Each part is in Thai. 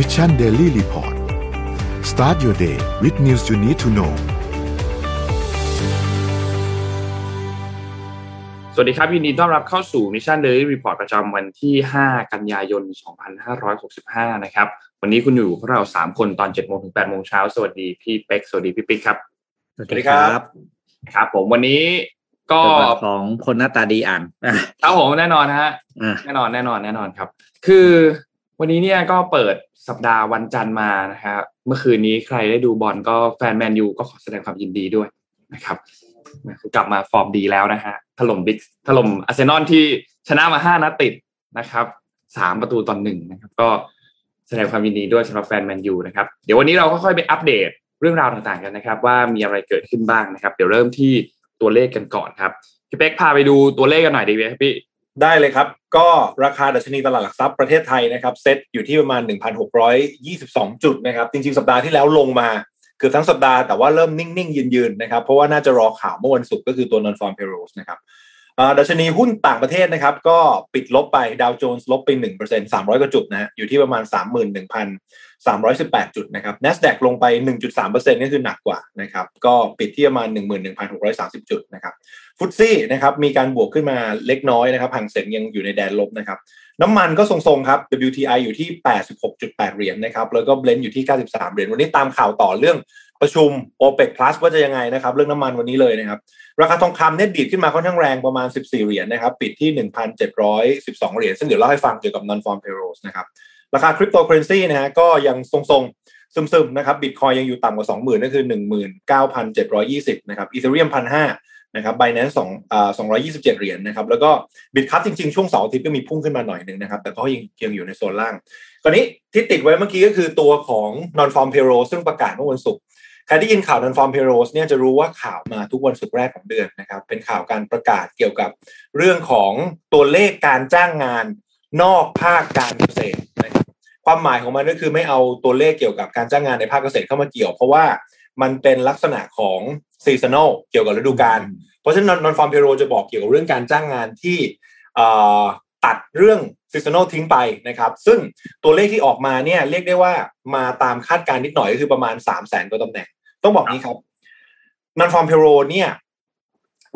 Mission Daily Report start your day with news you need to know สวัสดีครับ ยินดีต้อนรับเข้าสู่ Mission Daily Report ประจำวันที่ 5 กันยายน 2565 นะครับ วันนี้คุณอยู่พวกเรา 3 คนตอน7โมงถึง8โมงเช้า สวัสดีพี่เป็ก สวัสดีพี่ปิ๊กครับ สวัสดีครับครับ ผมวันนี้ก็เป็นวันของคนหน้าตาดีอ่านอะครับผมแน่นอนนะฮะอะแน่นอนแน่นอนแน่นอนครับ คือ วันนี้เนี่ยก็เปิดสัปดาห์วันจันทร์มานะครับเมื่อคืนนี้ใครได้ดูบอลก็แฟนแมนยูก็ขอแสดงความยินดีด้วยนะครับกลับมาฟอร์มดีแล้วนะฮะถล่มบิ๊กถล่มอาร์เซนอลที่ชนะมาห้านัดติดนะครับสามประตูต่อหนึ่งนะครับ ก็แสดงความยินดีด้วยสำหรับแฟนแมนยูนะครับเดี๋ยววันนี้เราก็ค่อยไปอัปเดตเรื่องราวต่างๆกันนะครับ ว่ามีอะไรเกิดขึ้นบ้างนะครับ เดี๋ยวเริ่มที่ตัวเลขกันก่อนครับพี่เป๊กพาไปดูตัวเลขกันหน่อยดีไหมครับพี่ ได้เลยครับ ก็ราคาดัชนีตลาดหลักทรัพย์ประเทศไทยนะครับเซ็ตอยู่ที่ประมาณ 1,622 จุดนะครับ จริงๆ สัปดาห์ที่แล้วลงมาเกือบทั้งสัปดาห์แต่ว่าเริ่มนิ่ง ๆ ยืน ๆ นะครับ เพราะว่าน่าจะรอข่าวเมื่อวันศุกร์ก็คือตัว non farm payrolls นะครับดัชนีหุ้นต่างประเทศนะครับ ก็ปิดลบไปดาวโจนส์ลบไป 1% 300 กว่าจุดนะฮะอยู่ที่ประมาณ 318 จุดนะครับ NASDAQ ลงไป 1.3%ก็คือหนักกว่านะครับ ก็ปิดที่ประมาณ 11,630 จุดนะครับฟุตซี่นะครับมีการบวกขึ้นมาเล็กน้อยนะครับห่างเสียงยังอยู่ในแดนลบนะครับน้ำมันก็ทรงๆครับ WTI อยู่ที่ 86.8 เหรียญนะครับ แล้วก็เบลนด์อยู่ที่ 93 เหรียญ วันนี้ตามข่าวต่อเรื่องประชุม OPEC Plus ว่าจะยังไงนะครับ เรื่องน้ำมันวันนี้เลยนะครับ ราคาทองคำเนี่ยดีดขึ้นมาค่อนข้างแรงประมาณ 14 เหรียญนะครับ ปิดที่ 1,712 เหรียญ ซึ่งเดี๋ยวเล่าให้ฟังเกี่ยวกับ non farm payrolls นะครับ ราคาคริปโตเคอเรนซีนะฮะก็ยังทรงๆ ซึมๆนะครับบิตคอยยังอยู่ต่ำกว่า 20,000นั่นคือ 19,720นะครับอีเธเรียม1,500นะครับไบแนนซ์สองอ่าสองร้อยยี่สิบเจ็ดเหรียญนะครับ แล้วก็บิตคับจริงๆ ช่วงเสาร์อาทิตย์ก็มีพุ่งขึ้นมาหน่อยหนึ่งนะครับ แต่ก็ยังยังอยู่ในโซนล่างคราวนี้ที่ติดไว้เมื่อกี้ก็คือตัวของ non farm payroll ซึ่งประกาศเมื่อวันศุกร์ใครได้ยินข่าว non farm payroll เนี่ยจะรู้ว่าข่าวมาทุกวันศุกร์แรกของเดือนนะครับ เป็นข่าวการประกาศเกี่ยวกับเรื่องของตัวเลขการจ้างงานนอกภาคการเกษตร ครับความหมายของมันก็คือไม่เอาตัวเลขเกี่ยวกับการจ้างงานในภาคเกษตรเข้ามาเกี่ยว เพราะว่ามันเป็นลักษณะของ seasonal เกี่ยวกับฤดูกาลเพราะฉะนั้น non farm payroll จะบอกเกี่ยวกับเรื่องการจ้างงานที่เอ่อตัดเรื่อง seasonal ทิ้งไปนะครับ ซึ่งตัวเลขที่ออกมาเนี่ยเรียกได้ว่ามาตามคาดการณ์นิดหน่อยก็คือประมาณ3 0 0แสนกว่าตำแหน่ง ต้องบอกนี้ครับ non farm payroll เนี่ย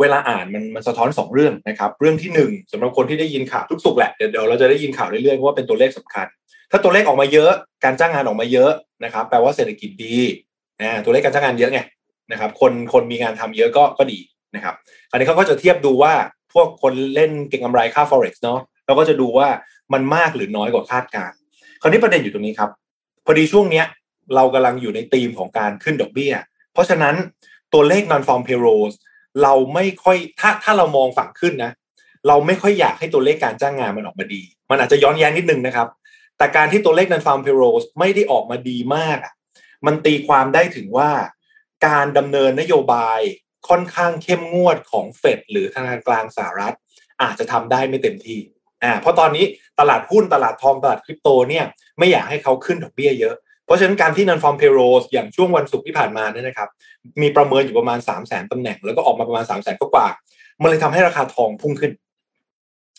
เวลาอ่านมันมันสะท้อนสองเรื่องนะครับ เรื่องที่หนึ่งสำหรับคนที่ได้ยินข่าวทุกสุกแหละเดี๋ยวเดี๋ยวเราจะได้ยินข่าวเรื่อยๆเพราะว่าเป็นตัวเลขสำคัญ ถ้าตัวเลขออกมาเยอะ การจ้างงานออกมาเยอะนะครับ แปลว่าเศรษฐกิจดีอ่าตัวเลขการจ้างงานเยอะไงนะครับ คนคนมีงานทำเยอะก็ก็ดีนะครับ คราวนี้เขาก็จะเทียบดูว่าพวกคนเล่นเก็งกำไรค่า forex เนาะเราก็จะดูว่ามันมากหรือน้อยกว่าคาดการ คราวนี้ประเด็นอยู่ตรงนี้ครับ พอดีช่วงเนี้ยเรากำลังอยู่ในธีมของการขึ้นดอกเบี้ย เพราะฉะนั้นตัวเลข non farm payrolls เราไม่ค่อยถ้าถ้าเรามองฝั่งขึ้นนะ เราไม่ค่อยอยากให้ตัวเลขการจ้างงานมันออกมาดี มันอาจจะย้อนแย้งนิดนึงนะครับ แต่การที่ตัวเลข non farm payrolls ไม่ได้ออกมาดีมากอะมันตีความได้ถึงว่า การดำเนินนโยบายค่อนข้างเข้มงวดของเฟดหรือธนาคารกลางสหรัฐ อาจจะทำได้ไม่เต็มที่อ่าเพราะตอนนี้ตลาดหุ้นตลาดทองตลาดคริปโตเนี่ยไม่อยากให้เขาขึ้นดอกเบี้ยเยอะเพราะฉะนั้นการที่ non farm payrolls อย่างช่วงวันศุกร์ที่ผ่านมาเนี่ยนะครับ มีประเมินอยู่ประมาณ3 0 0แสนตำแหน่ง แล้วก็ออกมาประมาณ3 0 0แสนกว่า มันเลยทำให้ราคาทองพุ่งขึ้น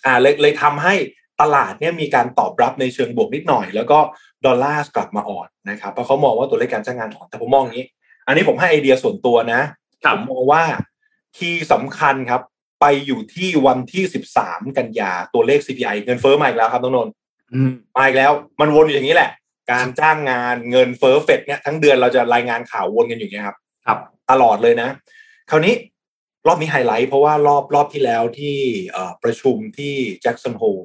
อ่าเลยเลยทำให้ ตลาดเนี่ยมีการตอบรับในเชิงบวกนิดหน่อย แล้วก็ดอลลาร์กลับมาอ่อนนะครับเพราะเขามองว่าตัวเลขการจ้างงานอ่อนแต่ผมมองอย่างนี้ อันนี้ผมให้ไอเดียส่วนตัวนะครัผบมมองว่าkey สำคัญครับ ไปอยู่ที่วันที่13กันยาตัวเลข CPI เงินเฟ้อมาอีกแล้วครับน้องนนท์อืมมาอีกแล้ว มันวนอยู่อย่างนี้แหละ การจ้างงานเงินเฟ้อเฟดเนี่ยทั้งเดือนเราจะรายงานข่าววนกันอยู่อย่างนี้ครับ ครับ ตลอดเลยนะ คราวนี้รอบนี้ไฮไลท์เพราะว่ารอบรอบที่แล้วที่เอ่อประชุมที่แจ็กสันโฮล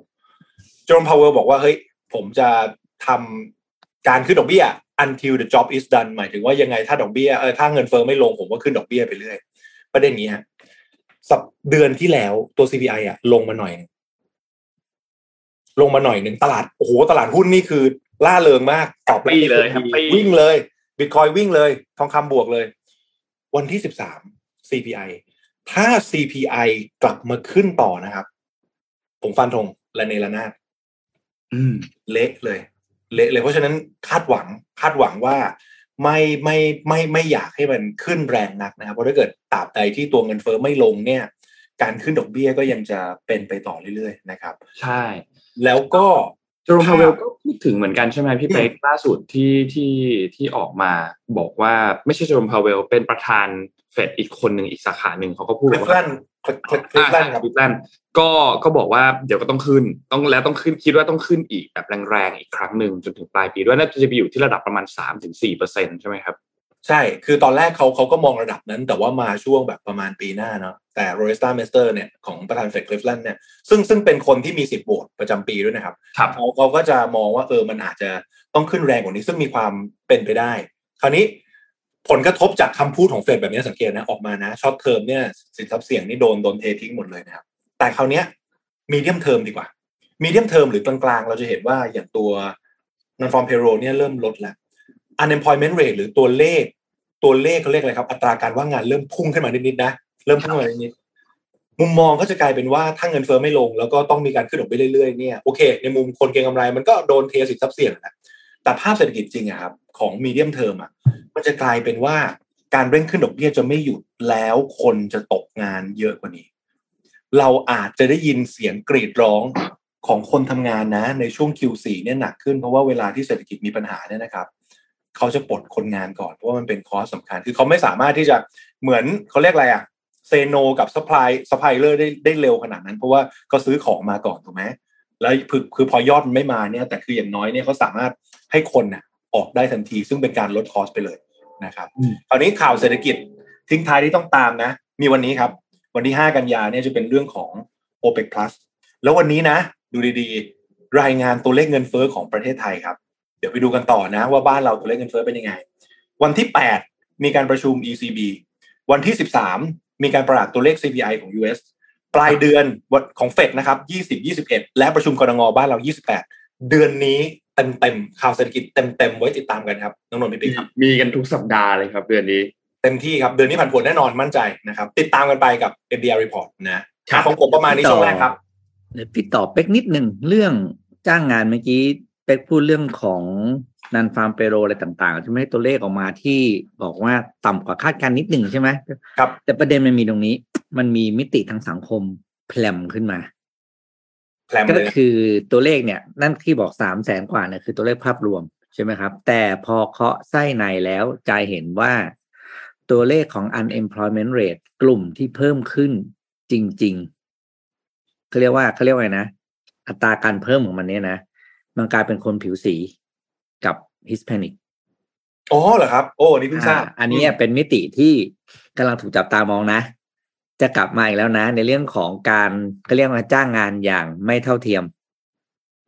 จอห์นพาวเวลบอกว่าเฮ้ยผมจะทำการขึ้นดอกเบี้ย until the job is done หมายถึงว่ายังไงถ้าดอกเบี้ยเออถ้าเงินเฟ้อไม่ลงผมก็ขึ้นดอกเบี้ยไปเรื่อยประเด็นนี้ฮะสัปเดือนที่แล้วตัว CPI อะลงมาหน่อยหนึ่งลงมาหน่อยหนึ่งตลาดโอ้โหตลาดหุ้นนี่คือ ล่าเริงมากตอบรับ Happy เลย Happy วิ่งเลยบิตคอยวิ่งเลย ทองคำบวกเลย วันที่สิบสาม CPI ถ้า CPI กลับมาขึ้นต่อนะครับ ผมฟันธงและเนระนาด อืม เละเลย เละเลย เพราะฉะนั้นคาดหวังคาดหวังว่าไม่ไม่ไม่ไม่อยากให้มันขึ้นแรงนักนะครับ เพราะถ้าเกิดตราบใดที่ตัวเงินเฟ้อไม่ลงเนี่ย การขึ้นดอกเบี้ยก็ยังจะเป็นไปต่อเรื่อยๆนะครับ ใช่ แล้วก็โจมพาเวลก็พูดถึงเหมือนกันใช่ไหมพี่เป๊กล่าสุดที่ที่ที่ออกมาบอกว่าไม่ใช่เจอโรมพาวเวลล์เป็นประธาน เฟดอีกคนหนึ่งอีกสาขาหนึ่งเขาก็พูดคลิฟว่าแลนด์คลิฟแลนด์ครับคลิฟแลนด์ก็ก็บอกว่าเดี๋ยวก็ต้องขึ้นต้องแล้วต้องขึ้นคิดว่าต้องขึ้นอีกแบบแรงๆอีกครั้งหนึ่งจนถึงปลายปีด้วยน่าจะไปอยู่ที่ระดับประมาณสามถึงสี่เปอร์เซ็นใช่ไหมครับใช่ คือตอนแรกเขาเขาก็มองระดับนั้น แต่ว่ามาช่วงแบบประมาณปีหน้าเนาะ แต่โรเ s สตาเมสเตอร์เนี่ยของประธานเฟดคลีฟแลนด์เนี่ย ซึ่งซึ่งเป็นคนที่มีสิทธิ์โหวตประจำปีด้วยนะครับครับเขาเขาก็จะมองว่าเออ มันอาจจะต้องขึ้นแรงกว่านี้ ซึ่งมีความเป็นไปได้ คราวนี้ ผลกระทบจากคำพูดของเฟดแบบนี้สังเกตนะออกมานะ short term เนี่ยสินทรัพย์เสี่ยงนี่โดนโดนเททิ้งหมดเลยนะครับแต่คราวนี้ medium term ดีกว่า medium term หรือกลางๆ เราจะเห็นว่าอย่างตัว non farm payroll เนี่ยเริ่มลดแล้ว unemployment rate หรือตัวเลขตัวเลขเขาเรียกอะไรครับ อัตราการว่างงานเริ่มพุ่งขึ้นมานิดๆนะเริ่มพุ่งขึ้นมานิดๆมุมมองก็จะกลายเป็นว่าถ้าเงินเฟ้อไม่ลง แล้วก็ต้องมีการขึ้นดอกเบี้ยเรื่อยๆเนี่ยโอเค ในมุมคนเก็งกำไรมันก็โดนเทสินทรัพย์เสี่ยงแหละแต่ภาพเศรษฐกิจจริงอะครับ ของมีเดียมเทอมอะมันจะกลายเป็นว่าการเร่งขึ้นดอกเบี้ยจะไม่หยุดแล้วคนจะตกงานเยอะกว่านี้ เราอาจจะได้ยินเสียงกรีดร้องของคนทำงานนะ ในช่วง Q4 เนี่ยหนักขึ้นเพราะว่าเวลาที่เศรษฐกิจมีปัญหาเนี่ยนะครับเขาจะปลดคนงานก่อนเพราะว่ามันเป็น cost สำคัญ คือเขาไม่สามารถที่จะเหมือนเขาเรียกอะไรอะ say no กับ supply supplier ได้ได้เร็วขนาดนั้น เพราะว่าเขาซื้อของมาก่อนถูกไหมแล้วคือคือพอยอดมันไม่มาเนี่ย แต่คืออย่างน้อยเนี่ยเขาสามารถให้คนน่ะ ออกได้ทันที ซึ่งเป็นการลด cost ไปเลยนะครับอืมคราวนี้ข่าวเศรษฐกิจทิ้งท้ายที่ต้องตามนะ มีวันนี้ครับ วันที่ 5 กันยาเนี่ยจะเป็นเรื่องของ OPEC Plus แล้ววันนี้นะ ดูดีๆ รายงานตัวเลขเงินเฟ้อของประเทศไทยครับ เดี๋ยวไปดูกันต่อนะ ว่าบ้านเราตัวเลขเงินเฟ้อเป็นยังไง วันที่ 8 มีการประชุม ECB วันที่ 13 มีการประกาศตัวเลข CPI ของ US ปลายเดือนวันของเฟดนะครับ 20 21 และประชุมกรงบ้านเรา 28 เดือนนี้ เต็มๆข่าวเศรษฐกิจเต็มๆไว้ติดตามกันครับน้องนนท์พี่ปิ๊กครับมีกันทุกสัปดาห์เลยครับ เดือนนี้เต็มที่ครับเดือนนี้ผันผวนแน่นอนมั่นใจนะครับ ติดตามกันไปกับ MDR Report นะครับของผมประมาณนี้ช่วงแรกครับเดี๋ยวพี่ต่อเป็กนิดหนึ่งเรื่องจ้างงานเมื่อกี้เป็กพูดเรื่องของนันฟาร์มเปโรอะไรต่างๆใช่ไหมตัวเลขออกมาที่บอกว่าต่ำกว่าคาดการณ์นิดหนึ่งใช่ไหมครับ แต่ประเด็นมันมีตรงนี้ มันมีมิติทางสังคมแผลมขึ้นมา แพลมก็เลยคือตัวเลขเนี่ย นั่นที่บอกสามแสนกว่าเนี่ยคือตัวเลขภาพรวมใช่ไหมครับ แต่พอเคาะไส้ในแล้วใจเห็นว่าตัวเลขของ unemployment rate กลุ่มที่เพิ่มขึ้นจริงๆเขาเรียกว่าเขาเรียกว่าไงนะ อัตราการเพิ่มของมันเนี่ยนะ มันกลายเป็นคนผิวสีกับ Hispanic อ๋อเหรอครับ โอ้อันนี่เพิ่งทราบอ่าอันนี้เป็นมิติที่กำลังถูกจับตามองนะ จะกลับมาอีกแล้วนะ ในเรื่องของการเขาเรียกว่าจ้างงานอย่างไม่เท่าเทียม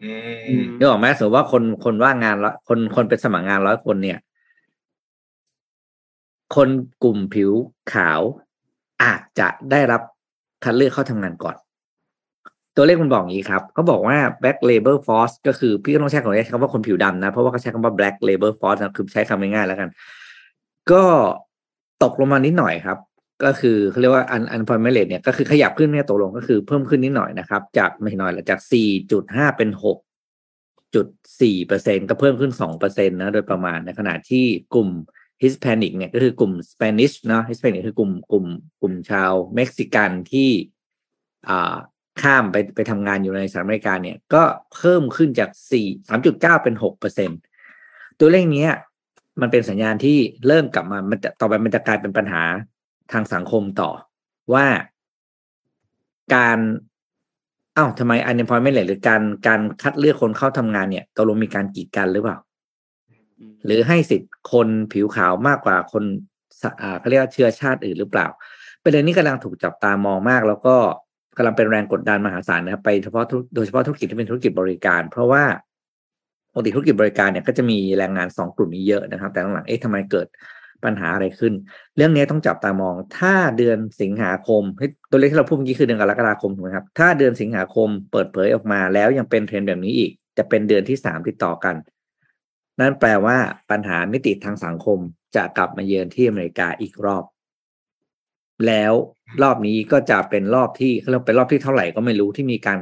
อืมนึกออกไหมสมมติว่าคนคนว่างงานร้อยคนคนเป็นสมัครงานร้อยคนเนี่ย คนกลุ่มผิวขาวอาจจะได้รับคัดเลือกเข้าทำงานก่อน ตัวเลขมันบอกอย่างนี้ครับเขาบอกว่า black labor force ก็คือพี่ก็ต้องใช้ของใช้คำว่าคนผิวดำนะ เพราะว่าเขาใช้คำว่า black labor force นะคือใช้คำง่ายๆแล้วกัน ก็ตกลงมานิดหน่อยครับ ก็คือเขาเรียกว่า un unemployment rate เนี่ยก็คือขยับขึ้นเนี่ยตกลงก็คือเพิ่มขึ้นนิดหน่อยนะครับ จากไม่น้อยละจาก 4.5 เป็น 6.4เปอร์เซ็นก็เพิ่มขึ้น2เปอร์เซ็นตนะโดยประมาณในขณะที่กลุ่ม Hispanic เนี่ยก็คือกลุ่ม Spanish เนาะ Hispanic คือกลุ่มกลุ่มกลุ่มชาวเม็กซิกันที่อ่าข้ามไปไปทำงานอยู่ในสหรัฐอเมริกาเนี่ยก็เพิ่มขึ้นจาก 4 3.9 เป็น 6เปอร์เซ็นตัวเลขเนี้ยมันเป็นสัญญาณที่เริ่มกลับมามันจะต่อไปมันจะกลายเป็นปัญหา ทางสังคมต่อว่าการเอ้าทำไม unemployment rate หรือการการคัดเลือกคนเข้าทำงานเนี่ยตกลงมีการกีดกันหรือเปล่า หรือให้สิทธิ์คนผิวขาวมากกว่าคนสอ่าเขาเรียกว่าเชื้อชาติอื่นหรือเปล่าประเด็นนี้กำลังถูกจับตามองมาก แล้วก็กำลังเป็นแรงกดดันมหาศาลนะครับไปเฉพาะธุโดยเฉพาะธุรกิจที่เป็นธุรกิจบริการ เพราะว่าปกติธุรกิจบริการเนี่ยก็จะมีแรงงานสองกลุ่มนี้เยอะนะครับ แต่หลังๆเอ๊ะทำไมเกิด ปัญหาอะไรขึ้น เรื่องนี้ต้องจับตามอง ถ้าเดือนสิงหาคม ตัวเลขที่เราพูดเมื่อกี้คือเดือนกรกฎาคมถูกไหมครับ ถ้าเดือนสิงหาคมเปิดเผยออกมาแล้วยังเป็นเทรนด์แบบนี้อีก จะเป็นเดือนที่สามติดต่อกัน นั่นแปลว่าปัญหามิติทางสังคมจะกลับมาเยือนที่อเมริกาอีกรอบ แล้วรอบนี้ก็จะเป็นรอบที่เขาเรียกว่าเป็นรอบที่เท่าไหร่ก็ไม่รู้ที่มีการ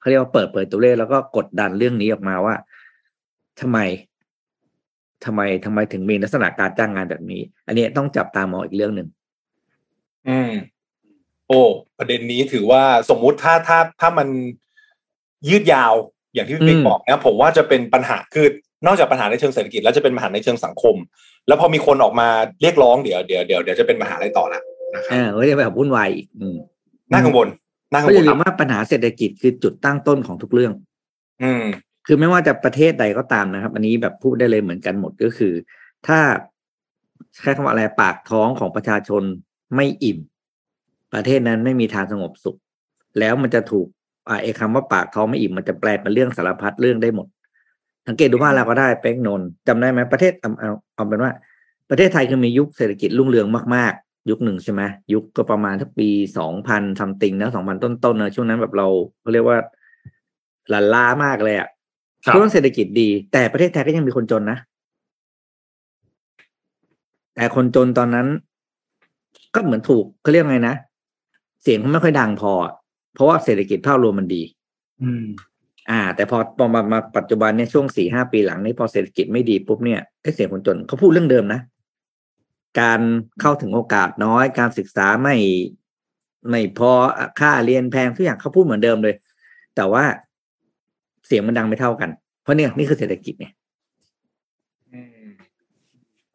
เขาเรียกว่าเปิดเผยตัวเลขแล้วก็กดดันเรื่องนี้ออกมาว่าทำไม ทำไมทำไมถึงมีลักษณะการจ้างงานแบบนี้ อันนี้ต้องจับตามองอีกเรื่องหนึ่งอืม โอ้ประเด็นนี้ถือว่าสมมุติถ้าถ้าถ้ามันยืดยาวอย่างที่พี่ปิ๊กบอกนะผมว่าจะเป็นปัญหาคือนอกจากปัญหาในเชิงเศรษฐกิจแล้วจะเป็นปัญหาในเชิงสังคม แล้วพอมีคนออกมาเรียกร้องเดี๋ยวเดี๋ยวเดี๋ยวเดี๋ยวจะเป็นปัญหาอะไรต่อละนะครัเอบอก็จะแบบวุ่นวายอีกอืมน่ากังวลน่ากัก็งวอย่าลลืครัมบว่าปัญหาเศรษฐกิจคือจุดตั้งต้นของทุกเรื่อง อืม คือไม่ว่าจะประเทศใดก็ตามนะครับ อันนี้แบบพูดได้เลยเหมือนกันหมดก็คือ ถ้าใช้คำว่าอะไรปากท้องของประชาชนไม่อิ่ม ประเทศนั้นไม่มีทางสงบสุข แล้วมันจะถูกอ่าไอ้คำว่าปากท้องไม่อิ่มมันจะแปลเป็นเรื่องสารพัดเรื่องได้หมด สังเกตดูว่าเราก็ได้เป๊กนนท์จำได้ไหมประเทศเอาเอาเอาเป็นว่า ประเทศไทยคือมียุคเศรษฐกิจรุ่งเรืองมากๆ ยุคหนึ่งใช่ไหมยุคก็ประมาณทักปีสองพันซัมติงนะสองพันต้นๆนะช่วงนั้นแบบเราเขาเรียกว่าหลันล้ามากเลยอะ ครับช่วงเศรษฐกิจดี แต่ประเทศไทยก็ยังมีคนจนนะ แต่คนจนตอนนั้น ก็เหมือนถูกเขาเรียกไงนะ เสียงเขาไม่ค่อยดังพออะเพราะว่าเศรษฐกิจภาพรวมมันดี อืม อ่า แต่พอพอมามาปัจจุบันเนี่ยช่วงสี่ห้าปีหลังนี่พอเศรษฐกิจไม่ดีปุ๊บเนี่ยไอ้เสียงคนจนเขาพูดเรื่องเดิมนะการเข้าถึงโอกาสน้อย การศึกษาไม่ไม่พอค่าเรียนแพงทุกอย่างเขาพูดเหมือนเดิมเลย แต่ว่าเสียงมันดังไม่เท่ากัน เพราะเนี่ยนี่คือเศรษฐกิจเนี่ยอืม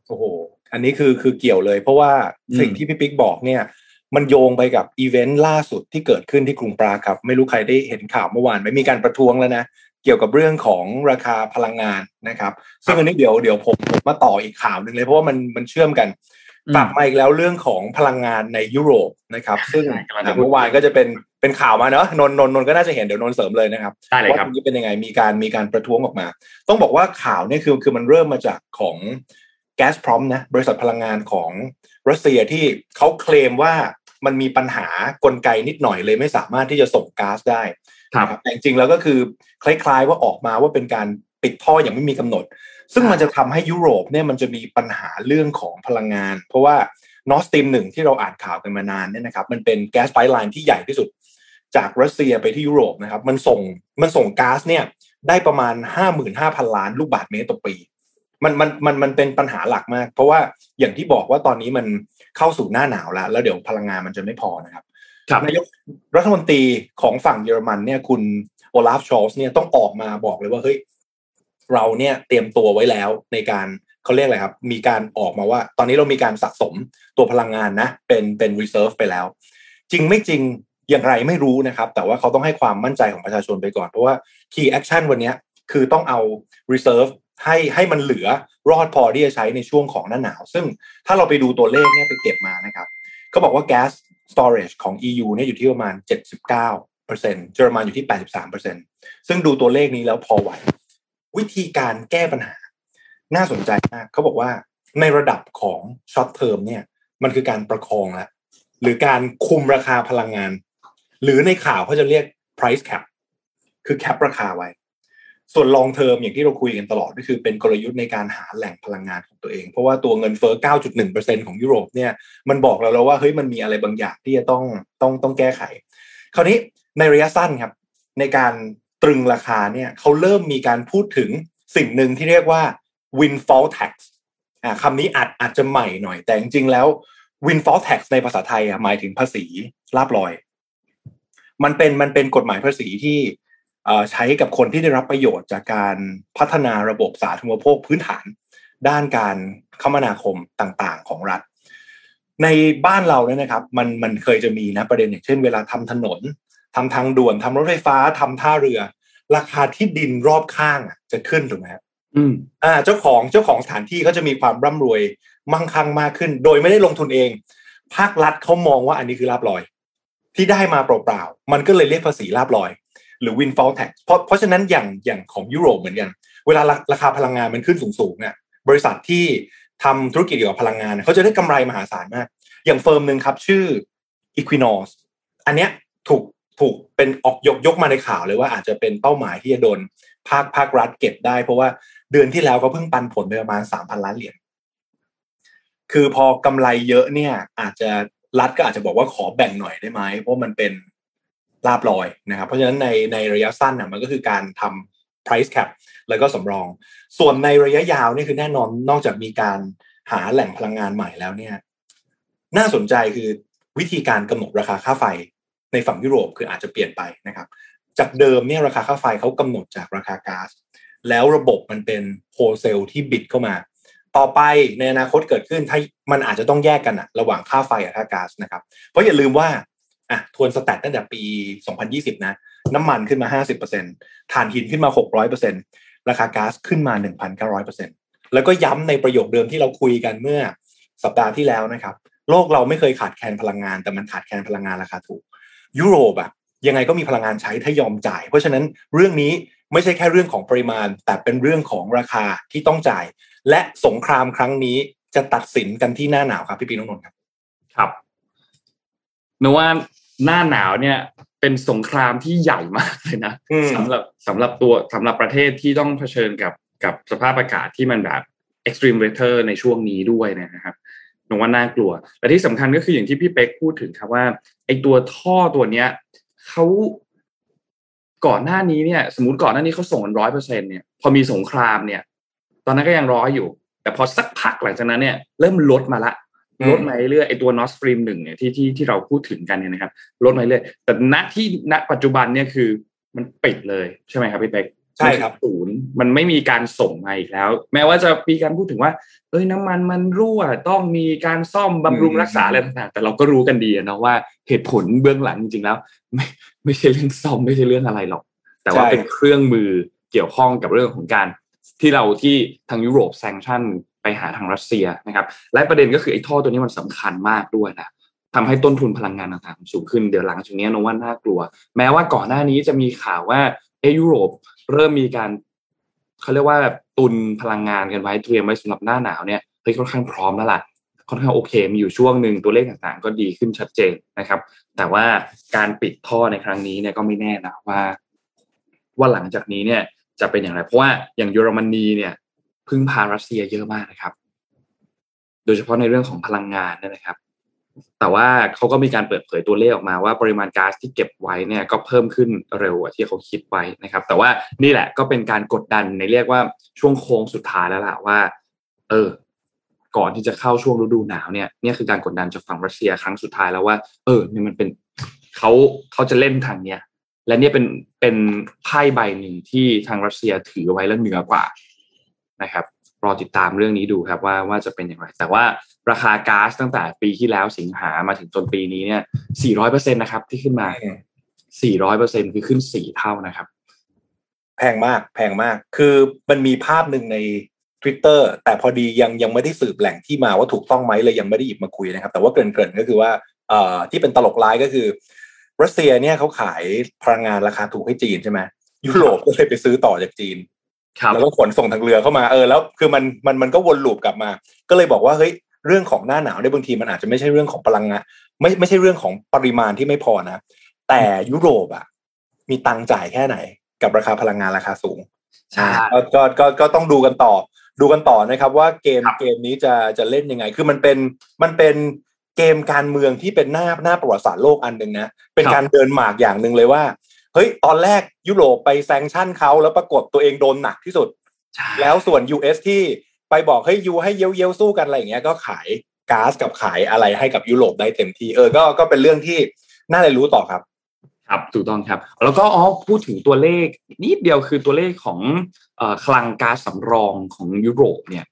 โอ้โห อันนี้คือคือเกี่ยวเลย เพราะว่าอืมสิ่งที่พี่ปิ๊กบอกเนี่ย มันโยงไปกับอีเวนต์ล่าสุดที่เกิดขึ้นที่กรุงปรากครับ ไม่รู้ใครได้เห็นข่าวเมื่อวานไหมมีการประท้วงแล้วนะ เกี่ยวกับเรื่องของราคาพลังงานนะครับ ซึ่งอันนี้เดี๋ยวเดี๋ยวผมผมมาต่ออีกข่าวหนึ่งเลย เพราะว่ามันมันเชื่อมกันอืมกลับมาอีกแล้วเรื่องของพลังงานในยุโรปนะครับ ซึ่งใช่กำลังจะพูดเมื่อวานก็จะเป็น เป็นข่าวมาเนอะนนท์นนท์นนท์ก็น่าจะเห็นเดี๋ยวนนท์เสริมเลยนะครับได้เลยครับว่าตรงนี้เป็นยังไงมีการมีการประท้วงออกมา ต้องบอกว่าข่าวเนี่ยคือคือมันเริ่มมาจากของแก๊สพร้อมนะบริษัทพลังงานของรัสเซียที่เขาเคลมว่ามันมีปัญหากลไกนิดหน่อยเลยไม่สามารถที่จะส่งก๊าซได้ครับนะแต่จริงๆแล้วก็คือคล้าย ๆ ว่าออกมาว่าเป็นการปิดท่ออย่างไม่มีกำหนด ซึ่งมันจะทำให้ยุโรปเนี่ยมันจะมีปัญหาเรื่องของพลังงาน เพราะว่านอสตีมหนึ่งที่เราอ่านข่าวกันมานานเนี่ยนะครับมันเป็นแก๊สไพป์ไลน์ที่ใหญ่ที่สุด จากรัสเซียไปที่ยุโรปนะครับ มันส่งมันส่งก๊าซเนี่ยได้ประมาณห้าหมื่นห้าพันล้านลูกบาศก์เมตรต่อปี มันมันมันมันเป็นปัญหาหลักมาก เพราะว่าอย่างที่บอกว่าตอนนี้มันเข้าสู่หน้าหนาวแล้ว แล้วเดี๋ยวพลังงานมันจะไม่พอนะครับครับนายกรัฐมนตรีของฝั่งเยอรมันเนี่ยคุณโอลาฟชอลส์เนี่ยต้องออกมาบอกเลยว่าเฮ้ยเราเนี่ยเตรียมตัวไว้แล้วในการเขาเรียกอะไรครับ มีการออกมาว่า ตอนนี้เรามีการสะสมตัวพลังงานนะ เป็นเป็น reserve ไปแล้ว จริงไม่จริง อย่างไรไม่รู้นะครับ แต่ว่าเขาต้องให้ความมั่นใจของประชาชนไปก่อน เพราะว่า key action วันนี้คือต้องเอา reserve ให้ให้มันเหลือรอดพอที่จะใช้ในช่วงของหน้าหนาว ซึ่งถ้าเราไปดูตัวเลขเนี่ยไปเก็บมานะครับเขาบอกว่า gas storage ของ EU เนี่ยอยู่ที่ประมาณ 79เยอรมันอยู่ที่ 83ซึ่งดูตัวเลขนี้แล้วพอไหว วิธีการแก้ปัญหา น่าสนใจมากเขาบอกว่าในระดับของ short term เนี่ย มันคือการประคองแล้วหรือการคุมราคาพลังงาน หรือในข่าวเขาจะเรียก price cap คือ cap ราคาไว้ ส่วน long term อย่างที่เราคุยกันตลอดก็คือเป็นกลยุทธ์ในการหาแหล่งพลังงานของตัวเอง เพราะว่าตัวเงินเฟ้อ 9.1%ของยุโรปเนี่ยมันบอกเราแล้วว่าเฮ้ยมันมีอะไรบางอย่างที่จะต้องต้องต้องแก้ไข คราวนี้ในระยะสั้นครับ ในการตรึงราคาเนี่ยเขาเริ่มมีการพูดถึงสิ่งหนึ่งที่เรียกว่า windfall tax อ่าคำนี้อาจอาจจะใหม่หน่อย แต่จริงๆแล้ว windfall tax ในภาษาไทยอะหมายถึงภาษีลาบลอย มันเป็นมันเป็นกฎหมายภาษีที่เอ่อใช้กับคนที่ได้รับประโยชน์จากการพัฒนาระบบสาธารณูปโภคพื้นฐาน ด้านการคมนาคมต่างๆ ของรัฐ ในบ้านเราเนี่ยนะครับ มันมันเคยจะมีนะประเด็นอย่างเช่นเวลาทำถนนทำทางด่วนทำรถไฟฟ้าทำท่าเรือ ราคาที่ดินรอบข้างอะจะขึ้นถูกไหมครับอืมอ่าเจ้าของเจ้าของสถานที่ก็จะมีความร่ำรวยมั่งคั่งมากขึ้น โดยไม่ได้ลงทุนเอง ภาครัฐเขามองว่าอันนี้คือลาบลอย ที่ได้มาเปล่าๆ มันก็เลยเรียกภาษีลาบลอย หรือ windfall tax เพราะเพราะฉะนั้นอย่างอย่างของยุโรปเหมือนกันเวลาราคาพลังงานมันขึ้นสูงๆเนี่ยบริษัทที่ทำธุรกิจเกี่ยวกับพลังงานเขาจะได้กำไรมหาศาลมาก อย่างเฟิร์มหนึ่งครับชื่อ Equinor อันเนี้ยถูกถูกเป็นออกยกยกมาในข่าวเลยว่าอาจจะเป็นเป้าหมายที่จะโดนภาคภาครัฐเก็บได้ เพราะว่าเดือนที่แล้วเขาเพิ่งปันผลไปประมาณสามพันล้านเหรียญคือพอกำไรเยอะเนี่ยอาจจะ รัฐก็อาจจะบอกว่าขอแบ่งหน่อยได้ไหมเพราะมันเป็นลาบลอยนะครับ เพราะฉะนั้นในในระยะสั้นน่ะมันก็คือการทำ price cap แล้วก็สำรอง ส่วนในระยะยาวนี่คือแน่นอนนอกจากมีการหาแหล่งพลังงานใหม่แล้วเนี่ย น่าสนใจคือวิธีการกำหนดราคาค่าไฟในฝั่งยุโรปคืออาจจะเปลี่ยนไปนะครับ จากเดิมเนี่ยราคาค่าไฟเขากำหนดจากราคาก๊าซแล้วระบบมันเป็นโฮเซลที่บิดเข้ามา ต่อไปในอนาคตเกิดขึ้นถ้ามันอาจจะต้องแยกกันอะระหว่างค่าไฟกับค่าก๊าซนะครับ เพราะอย่าลืมว่าอะทวนสแตทตั้งแต่ปี 2020 นะ น้ำมันขึ้นมา 50%ถ่านหินขึ้นมา 600%ราคาก๊าซขึ้นมา 1,900%แล้วก็ย้ำในประโยคเดิมที่เราคุยกันเมื่อสัปดาห์ที่แล้วนะครับ โลกเราไม่เคยขาดแคลนพลังงาน แต่มันขาดแคลนพลังงานราคาถูก ยุโรปอะยังไงก็มีพลังงานใช้ถ้ายอมจ่าย เพราะฉะนั้นเรื่องนี้ไม่ใช่แค่เรื่องของปริมาณ แต่เป็นเรื่องของราคาที่ต้องจ่าย และสงครามครั้งนี้จะตัดสินกันที่หน้าหนาวครับพี่ปีน้องนนท์ครับครับนว่าหน้าหนาวเนี่ยเป็นสงครามที่ใหญ่มากเลยนะอืมสำหรับสำหรับตัวสำหรับประเทศที่ต้องเผชิญกับกับสภาพอากาศที่มันแบบ extreme weather ในช่วงนี้ด้วยนะครับนว่าน่ากลัวและที่สำคัญก็คืออย่างที่พี่เป๊กพูดถึงครับว่าไอตัวท่อตัวเนี้ยเขาก่อนหน้านี้เนี่ย สมมติก่อนหน้านี้เขาส่งกันร้อยเปอร์เซ็นเนี่ยพอมีสงครามเนี่ย ตอนนั้นก็ยังร้อยอยู่ แต่พอสักพักหลังจากนั้นเนี่ยเริ่มลดมาละอืมลดมาเรื่อยๆไอตัว Nord Stream หนึ่งเนี่ยที่ที่ที่เราพูดถึงกันเนี่ยนะครับลดมาเรื่อยแต่ณที่ณปัจจุบันเนี่ยคือมันปิดเลยใช่ไหมครับพี่เป๊กใช่ครับมันศูนย์มันไม่มีการส่งมาอีกแล้ว แม้ว่าจะมีการพูดถึงว่า เอ้ยน้ำมันมันรั่วต้องมีการซ่อมบำรุงอืมรักษาอะไรต่างๆ แต่เราก็รู้กันดีอะเนาะว่าเหตุผลเบื้องหลังจริงๆแล้ว ไม่ไม่ใช่เรื่องซ่อมไม่ใช่เรื่องอะไรหรอก แต่ว่าเป็นเครื่องมือเกี่ยวข้องกับเรื่องของการ ที่เราที่ทางยุโรปแซงชั่นไปหาทางรัสเซียนะครับ และประเด็นก็คือไอ้ท่อตัวนี้มันสำคัญมากด้วยนะทำให้ต้นทุนพลังงานต่างๆสูงขึ้นเดี๋ยวหลังจากนี้นว่าน่ากลัว แม้ว่าก่อนหน้านี้จะมีข่าวว่าเอยุโรปเริ่มมีการเขาเรียกว่าตุนพลังงานกันไว้เตรียมไว้สำหรับหน้าหนาวเนี่ยเฮ้ยค่อนข้างพร้อมแล้วล่ะค่อนข้างโอเค มีอยู่ช่วงหนึ่งตัวเลขต่างๆ ก็ดีขึ้นชัดเจนนะครับ แต่ว่าการปิดท่อในครั้งนี้เนี่ยก็ไม่แน่นะว่า ว่าหลังจากนี้เนี่ย จะเป็นอย่างไร เพราะว่าอย่างเยอรมนีเนี่ยพึ่งพารัสเซียเยอะมากนะครับ โดยเฉพาะในเรื่องของพลังงานนยนะครับ แต่ว่าเขาก็มีการเปิดเผยตัวเลขออกมาว่าปริมาณก๊าซที่เก็บไว้เนี่ยก็เพิ่มขึ้นเร็วกว่าที่เขาคิดไว้นะครับ แต่ว่านี่แหละก็เป็นการกดดันในเรียกว่าช่วงโค้งสุดท้ายแล้วล่ะว่า เออ ก่อนที่จะเข้าช่วงฤดูหนาวเนี่ยนี่คือการกดดันจากฝั่งรัสเซียครั้งสุดท้ายแล้วว่า เออนี่มันเป็นเขาเขาจะเล่นทางเนี้ย และเนี่ยเป็นเป็นไพ่ใบหนึ่งที่ทางรัสเซียถือไว้แล้วเหนือกว่านะครับรอติดตามเรื่องนี้ดูครับว่าว่าจะเป็นอย่างไร แต่ว่าราคาก๊าซตั้งแต่ปีที่แล้วสิงหามาถึงจนปีนี้เนี่ย 400เปอร์เซ็นตนะครับ ที่ขึ้นมา 400เปอร์เซ็นคือขึ้นสี่เท่านะครับ แพงมากแพงมาก คือมันมีภาพหนึ่งใน Twitter แต่พอดียังยังไม่ได้สืบแหล่งที่มาว่าถูกต้องไหมเลยยังไม่ได้หยิบมาคุยนะครับ แต่ว่าเกริ่นๆก็คือว่าเอ่อที่เป็นตลกร้ายก็คือ รัสเซียเนี่ยเขาขายพลังงานราคาถูกให้จีนใช่ไหมยุโรปก็เลยไปซื้อต่อจากจีนครับแล้วก็ขนส่งทางเรือเข้ามาเออแล้วคือมันมันมันก็วนลูปกลับมา ก็เลยบอกว่าเฮ้ยเรื่องของหน้าหนาวเนี่ยบางทีมันอาจจะไม่ใช่เรื่องของพลังงานไม่ไม่ใช่เรื่องของปริมาณที่ไม่พอนะ แต่ยุโรปอะ มีตังค์จ่ายแค่ไหน กับราคาพลังงานราคาสูงใช่ก็ก็ก็ก็ต้องดูกันต่อ ดูกันต่อนะครับ ว่าเกมครับเกมนี้จะจะเล่นยังไง คือมันเป็นมันเป็น เกมการเมืองที่เป็นหน้าหน้าประวัติศาสตร์โลกอันหนึ่งนะเป็นการเดินหมากอย่างหนึ่งเลยว่าเฮ้ยตอนแรกยุโรปไปแซงชั่นเขาแล้วปรากฏตัวเองโดนหนักที่สุดใช่แล้วส่วน US ที่ไปบอกให้ยูให้เย้ยวเย้ยวสู้กันอะไรอย่างเงี้ยก็ขายก๊าซกับขายอะไรให้กับยุโรปได้เต็มที่เออก็ก็เป็นเรื่องที่น่าเรียนรู้ต่อครับ ครับถูกต้องครับ แล้วก็อ๋อพูดถึงตัวเลขนิดเดียวคือตัวเลขของเอ่อคลังก๊าซสำรองของยุโรปเนี่ย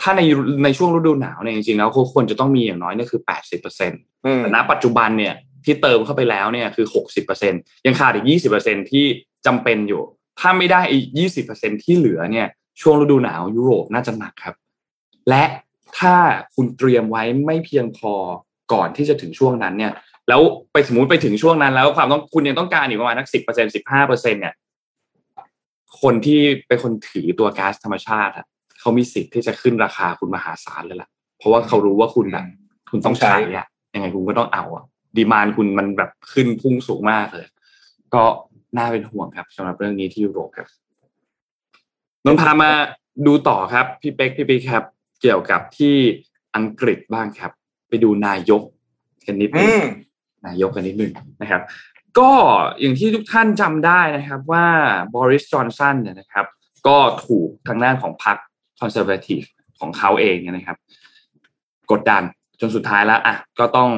ถ้าในในช่วงฤดูหนาวเนี่ยจริงๆแล้วควรจะต้องมีอย่างน้อยเนี่ยคือ80เปอร์เซ็นต์อืมแต่ณปัจจุบันเนี่ยที่เติมเข้าไปแล้วเนี่ยคือ60เปอร์เซ็นยังขาดอีก20เปอร์เซ็นที่จำเป็นอยู่ ถ้าไม่ได้อีก20เปอร์เซ็นที่เหลือเนี่ยช่วงฤดูหนาวยุโรปน่าจะหนักครับ และถ้าคุณเตรียมไว้ไม่เพียงพอก่อนที่จะถึงช่วงนั้นเนี่ยแล้วไปสมมติไปถึงช่วงนั้น แล้วความต้องคุณยังต้องการอีกประมาณนักสิบเปอร์เซ็นสิบห้าเปอร์เซ็นเนี่ยคนที่เป็นคนถือตัวก๊าซธรรมชาติอะ เขามีสิทธิ์ที่จะขึ้นราคาคุณมหาศาลเลยล่ะ เพราะว่าเขารู้ว่าคุณแบบคุณต้องใช้อะยังไงคุณก็ต้องเอาอะดีมานคุณมันแบบขึ้นพุ่งสูงมากเลย ก็น่าเป็นห่วงครับสำหรับเรื่องนี้ที่ยุโรปครับนนท์พามาดูต่อครับ พี่เป๊กพี่ปีครับ เกี่ยวกับที่อังกฤษบ้างครับ ไปดูนายกกันนิดนึอืมนายกกันนิดนึงนะครับ ก็อย่างที่ทุกท่านจำได้นะครับ ว่าบอริสจอห์นสันเนี่ยนะครับ ก็ถูกทางด้านของพรรค Conservative ของเขาเองเนี่ยนะครับ กดดันจนสุดท้ายแล้วอะก็ต้อง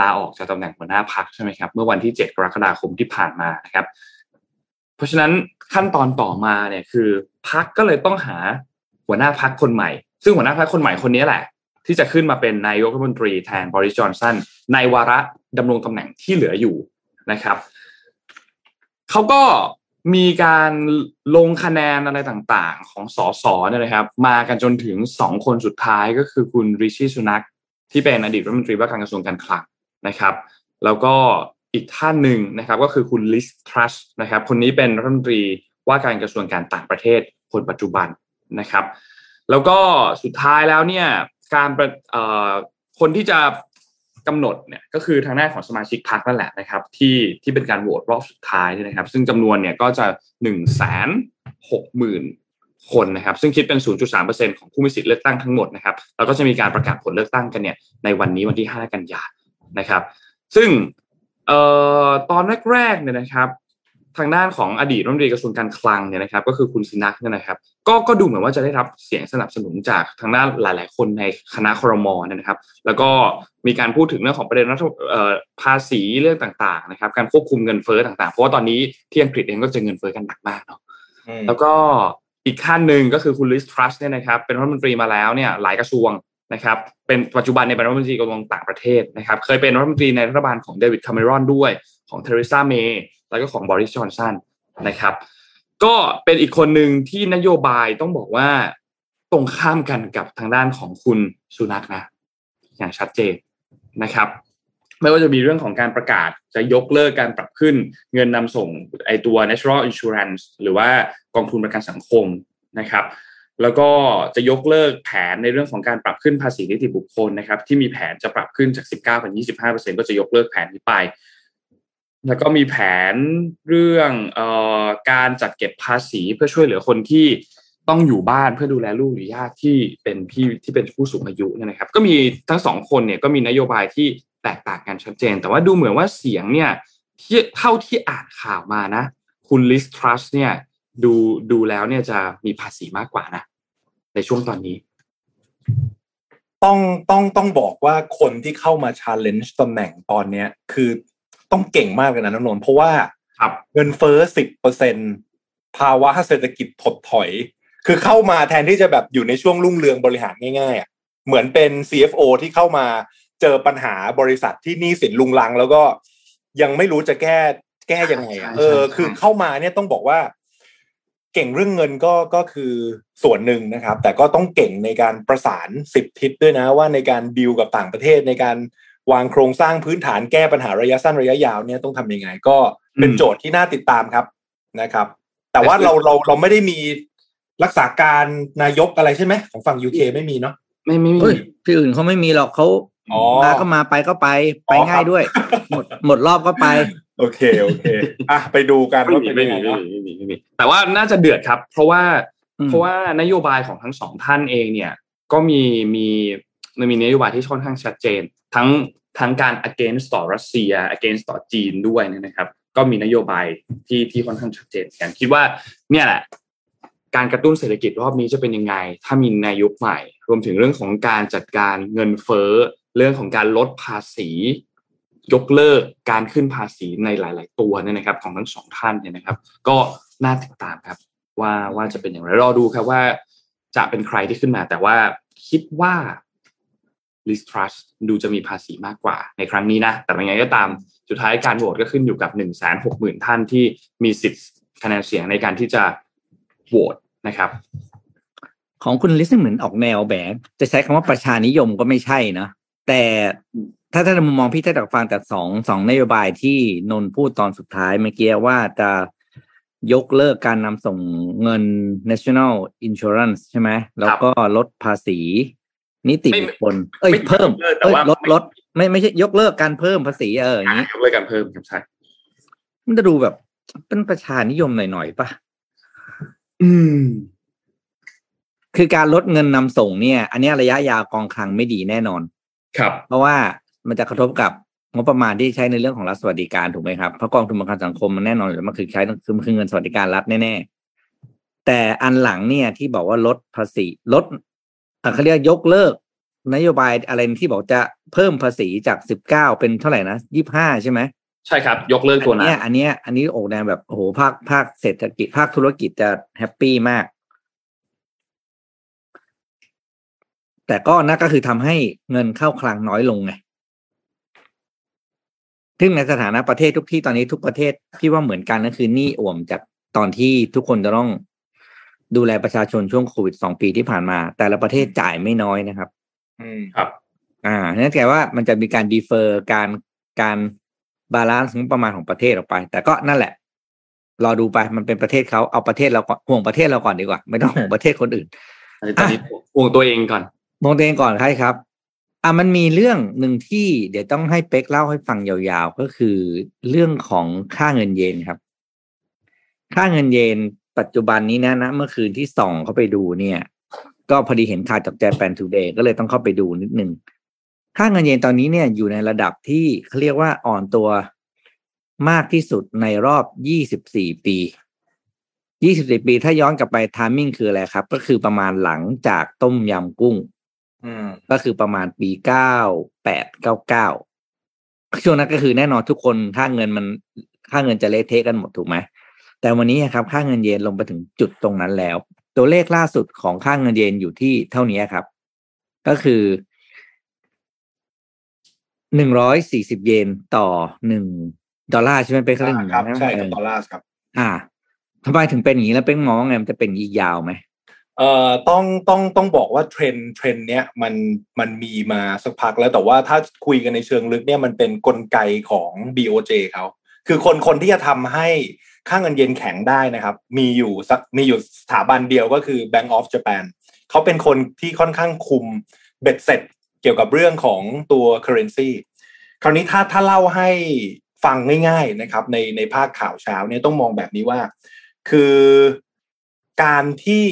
ลาออกจากตำแหน่งหัวหน้าพรรคใช่ไหมครับเมื่อวันที่ 7 กรกฎาคมที่ผ่านมานะครับ เพราะฉะนั้นขั้นตอนต่อมาเนี่ยคือพักก็เลยต้องหาหัวหน้าพักคนใหม่ ซึ่งหัวหน้าพักคนใหม่คนนี้แหละ ที่จะขึ้นมาเป็นนายกรัฐมนตรีแทนบริจอนสันในวาระดำรงตำแหน่งที่เหลืออยู่นะครับเขาก็ มีการลงคะแนนอะไรต่างๆ ของสสเนี่ยนะครับ มากันจนถึงสองคนสุดท้ายก็คือคุณริชิสุนักที่เป็นอดีตรัฐมนตรีว่าการกระทรวงการคลังนะครับ แล้วก็อีกท่านหนึ่งนะครับ ก็คือคุณลิสทรัสนะครับ คนนี้เป็นรัฐมนตรีว่าการกระทรวงการต่างประเทศคนปัจจุบันนะครับ แล้วก็สุดท้ายแล้วเนี่ยการคนที่จะ กำหนดเนี่ยก็คือทางหน้าของสมาชิกพรรคนั่นแหละนะครับ ที่ที่เป็นการโหวตรอบสุดท้ายนี่นะครับ ซึ่งจำนวนเนี่ยก็จะหนึ่งแสนหกหมื่นคนนะครับ ซึ่งคิดเป็น 0.3%ของผู้มีสิทธิ์เลือกตั้งทั้งหมดนะครับแล้วก็จะมีการประกาศผลเลือกตั้งกันเนี่ยในวันนี้วันที่ 5 กันยายนะครับ ซึ่งออตอนแรกๆเนี่ยนะครับ ทางด้านของอดีตรัฐมนตรีกระทรวงการคลังเนี่ยนะครับ ก็คือคุณสินักเนี่ยนะครับ ก็ก็ดูเหมือนว่าจะได้รับเสียงสนับสนุนจากทางด้านหลาย ๆ คนในคณะครมนะครับ แล้วก็มีการพูดถึงเรื่องของประเด็นรัฐภาษีเรื่องต่าง ๆ นะครับ การควบคุมเงินเฟ้อต่าง ๆ เพราะว่าตอนนี้ที่อังกฤษเองก็เจอเงินเฟ้อกันหนักมากเนาะแล้วก็อีกท่านหนึ่งก็คือคุณลิซ ทรัสส์เนี่ยนะครับ เป็นรัฐมนตรีมาแล้วเนี่ยหลายกระทรวงนะครับ เป็นปัจจุบันในเป็นรัฐมนตรีกระทรวงต่างประเทศนะครับ เคยเป็นรัฐมนตรีในรัฐบาลของเดวิดคาเมรอนด้วยของเทเรซาเมย์ แล้วก็ของบอริสจอห์นสันนะครับ ก็เป็นอีกคนหนึ่งที่นโยบายต้องบอกว่าตรงข้ามกันกับทางด้านของคุณสุนักนะ อย่างชัดเจนนะครับ ไม่ว่าจะมีเรื่องของการประกาศจะยกเลิกการปรับขึ้นเงินนำส่งไอตัว natural insurance หรือว่ากองทุนประกันสังคมนะครับ แล้วก็จะยกเลิกแผนในเรื่องของการปรับขึ้นภาษีนิติบุคคลนะครับ ที่มีแผนจะปรับขึ้นจาก 19เป็น25%ก็จะยกเลิกแผนนี้ไป แล้วก็มีแผนเรื่องออการจัดเก็บภาษีเพื่อช่วยเหลือคนที่ต้องอยู่บ้านเพื่อดูแลลูกหรือญาติที่เป็นพี่ที่เป็นผู้สูงอายุนะครับ ก็มีทั้งสองคนเนี่ยก็มีนโยบายที่แตกต่างกันชัดเจน แต่ว่าดูเหมือนว่าเสียงเนี่ยที่เท่าที่อ่านข่าวมานะ คุณลิสทรัสเนี่ยดูดูแล้วเนี่ยจะมีภาษีมากกว่านะ ในช่วงตอนนี้ ต้องต้องต้องบอกว่าคนที่เข้ามาชาเลนจ์ตำแหน่งตอนเนี้ย คือ ต้องเก่งมากเลยนะน้นนเพราะว่าเงินเฟ้อสิบเปอร์เซ็นภาวะเศรษฐกิจถดถอย คือเข้ามาแทนที่จะแบบอยู่ในช่วงรุ่งเรืองบริหารง่ายๆอะเหมือนเป็น CFO ที่เข้ามาเจอปัญหาบริษัทที่นี่สินลุงลัง แล้วก็ยังไม่รู้จะแก้แก้ยังไงอะเออ คือเข้ามาเนี่ยต้องบอกว่า เก่งเรื่องเงินก็ก็คือส่วนหนึ่งนะครับ แต่ก็ต้องเก่งในการประสานสิบทิศด้วยนะว่าในการดีลกับต่างประเทศในการ วางโครงสร้างพื้นฐานแก้ปัญหาระยะสั้นระยะยาวเนี่ยต้องทำยังไง ก็เป็นโจทย์ที่น่าติดตามครับนะครับ แต่ว่าเราเราเราไม่ได้มีรักษาการนายกอะไรใช่ไหมของฝั่งยูเคไม่มีเนาะไม่ไม่มีที่อื่นเขาไม่มีหรอกเขามาก็มาไปก็ไปไปง่ายด้วย หมดหมดรอบก็ไป โอเคโอเคอะไปดูกันว่าเป็นยังไงแต่ว่าน่าจะเดือดครับ เพราะว่าเพราะว่านโยบายของทั้งสองท่านเองเนี่ย ก็มีมีมันมีนโยบายที่ค่อนข้างชัดเจน ทั้ง ทั้งการ against ต่อรัสเซีย against ต่อจีนด้วยนะครับ ก็มีนโยบายที่ที่ค่อนข้างชัดเจนกันคิดว่าเนี่ยแหละการกระตุ้นเศรษฐกิจรอบนี้จะเป็นยังไง ถ้ามีนายกใหม่ รวมถึงเรื่องของการจัดการเงินเฟ้อ เรื่องของการลดภาษี ยกเลิกการขึ้นภาษีในหลาย ๆ ตัวเนี่ยนะครับ ของทั้งสองท่านเนี่ยนะครับ ก็น่าติดตามครับ ว่าว่าจะเป็นอย่างไรรอดูครับว่า จะเป็นใครที่ขึ้นมา แต่ว่าคิดว่า l i s t r u s ดูจะมีภาษีมากกว่าในครั้งนี้นะ แต่ยังไงก็ตามสุดท้ายการโหวตก็ขึ้นอยู่กับหนึ่งแสนหกหมื่นท่านที่มีสิทธิ์คะแนนเสียงในการที่จะโหวตนะครับ ของคุณลิสเหมือนออกแนวแบบจะใช้คำว่าประชานิยมก็ไม่ใช่นะ แต่ถ้าถ้ามุมมองพี่ถ้าจากฟังจากสองสองนโยบายที่นนพูดตอนสุดท้ายเมื่อกี้ว่าจะยกเลิกการนำส่งเงิน national insurance ใช่ไหม แล้วก็ลดภาษี นิติบุคคลเอ้ยเพิ่มเอ้ยลดลดไม่ไม่ใช่ยกเลิกการเพิ่มภาษีเอออย่างนี้ยกเลิกการเพิ่มครับใช่มันจะดูแบบเป็นประชานิยมหน่อยๆป่ะอืม คือการลดเงินนำส่งเนี่ย อันนี้ระยะยาวกองคลังไม่ดีแน่นอน ครับ เพราะว่ามันจะกระทบกับงบประมาณที่ใช้ในเรื่องของรัฐสวัสดิการถูกไหมครับเพราะกองทุนประกันสังคมมันแน่นอนอยู่แล้วมันคือใช้คือมันคือเงินสวัสดิการรัฐแน่ๆแต่อันหลังเนี่ยที่บอกว่าลดภาษีลด เขาเรียกยกเลิก นโยบายอะไรที่บอกจะเพิ่มภาษีจากสิบเก้าเป็นเท่าไหร่นะยี่สิบห้าใช่ไหมใช่ครับ ยกเลิกตัวอันนั้นเนี้ยอันเนี้ยอันนี้ก็แนวแบบโอ้โหภาคภาคเศรษฐกิจภาคธุรกิจจะ happy มาก แต่ก็นั่นก็คือทำให้เงินเข้าคลังน้อยลงไงซึ่งในสถานะประเทศทุกที่ตอนนี้ทุกประเทศพี่ว่าเหมือนกันก็คือหนี้อ่วมจากตอนที่ทุกคนจะต้อง ดูแลประชาชนช่วงโควิดสองปีที่ผ่านมา แต่ละประเทศจ่ายไม่น้อยนะครับ อืมครับ อ่านั่นแปลว่ามันจะมีการ defer การการ balance งบประมาณของประเทศออกไป แต่ก็นั่นแหละ รอดูไปมันเป็นประเทศเขาเอาประเทศเราก่อนห่วงประเทศเราก่อนดีกว่า ไม่ต้องห่วงประเทศคนอื่นตอนนี้ห่วงตัวเองก่อนมองตัวเองก่อนใช่ครับ อะมันมีเรื่องหนึ่งที่เดี๋ยวต้องให้เป๊กเล่าให้ฟังยาวๆ ก็คือเรื่องของค่าเงินเยนครับ ค่าเงินเยน ปัจจุบันนี้นะนะเมื่อคืนที่ส่องเข้าไปดูเนี่ย ก็พอดีเห็นข่าวจากแจแปนทูเดย์ก็เลยต้องเข้าไปดูนิดนึงค่าเงินเยนตอนนี้เนี่ยอยู่ในระดับที่เขาเรียกว่าอ่อนตัวมากที่สุดในรอบ 24 ปี 24 ปีถ้าย้อนกลับไปทามมิ่งคืออะไรครับ ก็คือประมาณหลังจากต้มยำกุ้งอืมก็คือประมาณปีเก้าแปดเก้าเก้าช่วงนั้นก็คือแน่นอนทุกคนค่าเงินมันค่าเงินจะเละเทะกันหมดถูกไหม แต่วันนี้ครับค่าเงินเยนลงไปถึงจุดตรงนั้นแล้ว ตัวเลขล่าสุดของค่าเงินเยนอยู่ที่เท่านี้ครับ ก็คือหนึ่งร้อยสี่สิบเยนต่อหนึ่งดอลลาร์ใช่ไหมเป็นเขาเรียกอย่างครับนั้นใช่ครับ เออดอลลาร์ครับ อ่าทำไมถึงเป็นอย่างนี้แล้วเป๊กมองไงมันจะเป็นอีกยาวไหมเอ่อต้องต้องต้องบอกว่า trend trend เนี้ยมันมันมีมาสักพักแล้วแต่ว่าถ้าคุยกันในเชิงลึกเนี่ยมันเป็นกลไกของ BOJ เขา คือคนคนที่จะทำให้ค่าเงินเยนแข็งได้นะครับ มีอยู่สักมีอยู่สถาบันเดียวก็คือ Bank of Japan เขาเป็นคนที่ค่อนข้างคุมเบ็ดเสร็จเกี่ยวกับเรื่องของตัว currency คราวนี้ถ้าถ้าเล่าให้ฟังง่าย ๆนะครับ ในในภาคข่าวเช้าเนี่ยต้องมองแบบนี้ว่า คือการที่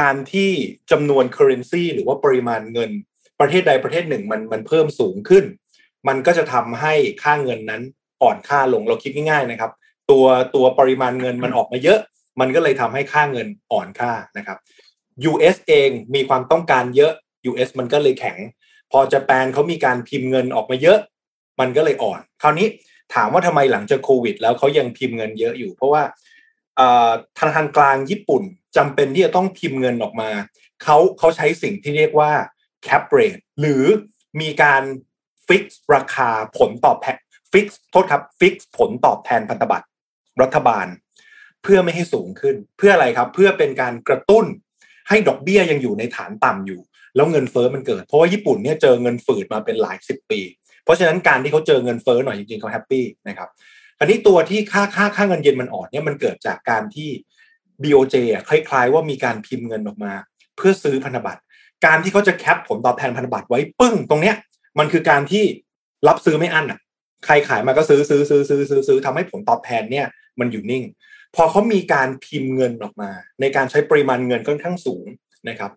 การที่จำนวน currency หรือว่าปริมาณเงิน ประเทศใดประเทศหนึ่งมันมันเพิ่มสูงขึ้น มันก็จะทำให้ค่าเงินนั้น อ่อนค่าลงเราคิดง่ายๆนะครับ ตัวตัวปริมาณเงินมันออกมาเยอะ มันก็เลยทำให้ค่าเงินอ่อนค่านะครับ US เองมีความต้องการเยอะ US มันก็เลยแข็ง พอญี่ปุ่นเขามีการพิมพ์เงินออกมาเยอะ มันก็เลยอ่อน คราวนี้ถามว่าทำไมหลังจากโควิด แล้วเขายังพิมพ์เงินเยอะอยู่ เพราะว่าธนาคารกลางญี่ปุ่นจำเป็นที่จะต้องพิมพ์เงินออกมาเขาเขาใช้สิ่งที่เรียกว่า cap rate หรือมีการ fix ราคาผลตอบแทน fix โทษครับ fix ผลตอบแทนพันธบัตรรัฐบาล เพื่อไม่ให้สูงขึ้น เพื่ออะไรครับ เพื่อเป็นการกระตุ้นให้ดอกเบี้ยยังอยู่ในฐานต่ำอยู่ แล้วเงินเฟ้อมันเกิด เพราะว่าญี่ปุ่นเนี่ยเจอเงินฝืดมาเป็นหลายสิบปี เพราะฉะนั้นการที่เขาเจอเงินเฟ้อหน่อยจริงๆเขาแฮปปี้นะครับอันนี้ตัวที่ค่าค่าค่าเงินเยนมันอ่อนเนี่ยมันเกิดจากการที่ BOJ อะคล้ายๆ ว่ามีการพิมพ์เงินออกมา เพื่อซื้อพันธบัตรการที่เขาจะแคปผลตอบแทนพันธบัตรไว้ปึ้งตรงเนี้ยมันคือการที่รับซื้อไม่อั้นอะ ใครขายมาก็ซื้อซื้อซื้อซื้อซื้อซื้อทำให้ผลตอบแทนเนี่ยมันอยู่นิ่ง พอเขามีการพิมพ์เงินออกมา ในการใช้ปริมาณเงินค่อนข้างสูงนะครับ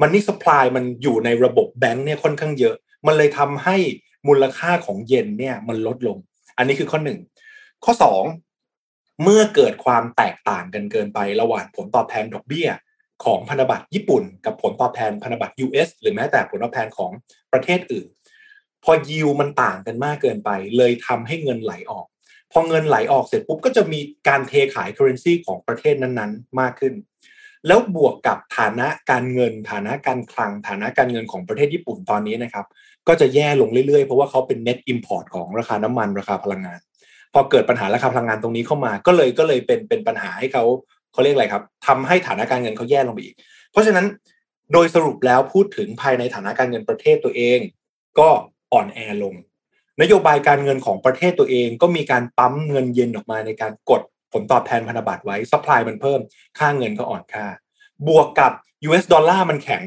มันนี่สปายมันอยู่ในระบบแบงค์เนี่ยค่อนข้างเยอะ มันเลยทำให้มูลค่าของเยนเนี่ยมันลดลง อันนี้คือข้อหนึ่งข้อสองเมื่อเกิดความแตกต่างกันเกินไประหว่างผลตอบแทนดอกเบี้ยของพันธบัตรญี่ปุ่น กับผลตอบแทนพันธบัตร US หรือแม้แต่ผลตอบแทนของประเทศอื่น พอยิวมันต่างกันมากเกินไป เลยทำให้เงินไหลออก พอเงินไหลออกเสร็จปุ๊บก็จะมีการเทขาย currency ของประเทศนั้นๆ มากขึ้น แล้วบวกกับฐานะการเงิน ฐานะการคลัง ฐานะการเงินของประเทศญี่ปุ่นตอนนี้นะครับ ก็จะแย่ลงเรื่อยๆ เพราะว่าเขาเป็น net import ของราคาน้ำมันราคาพลังงาน พอเกิดปัญหาราคาพลังงานตรงนี้เข้ามา ก็เลยก็เลยเป็นเป็นปัญหาให้เขาเขาเรียกอะไรครับทำให้ฐานะการเงินเขาแย่ลงไปอีก เพราะฉะนั้นโดยสรุปแล้วพูดถึงภายในฐานะการเงินประเทศตัวเอง ก็ อ่อนแอลง นโยบายการเงินของประเทศตัวเองก็มีการปั๊มเงินเยนออกมาในการกดผลตอบแทนพันธบัตรไว้ supply มันเพิ่ม ค่าเงินก็อ่อนค่า บวกกับ US ดอลลาร์มันแข็ง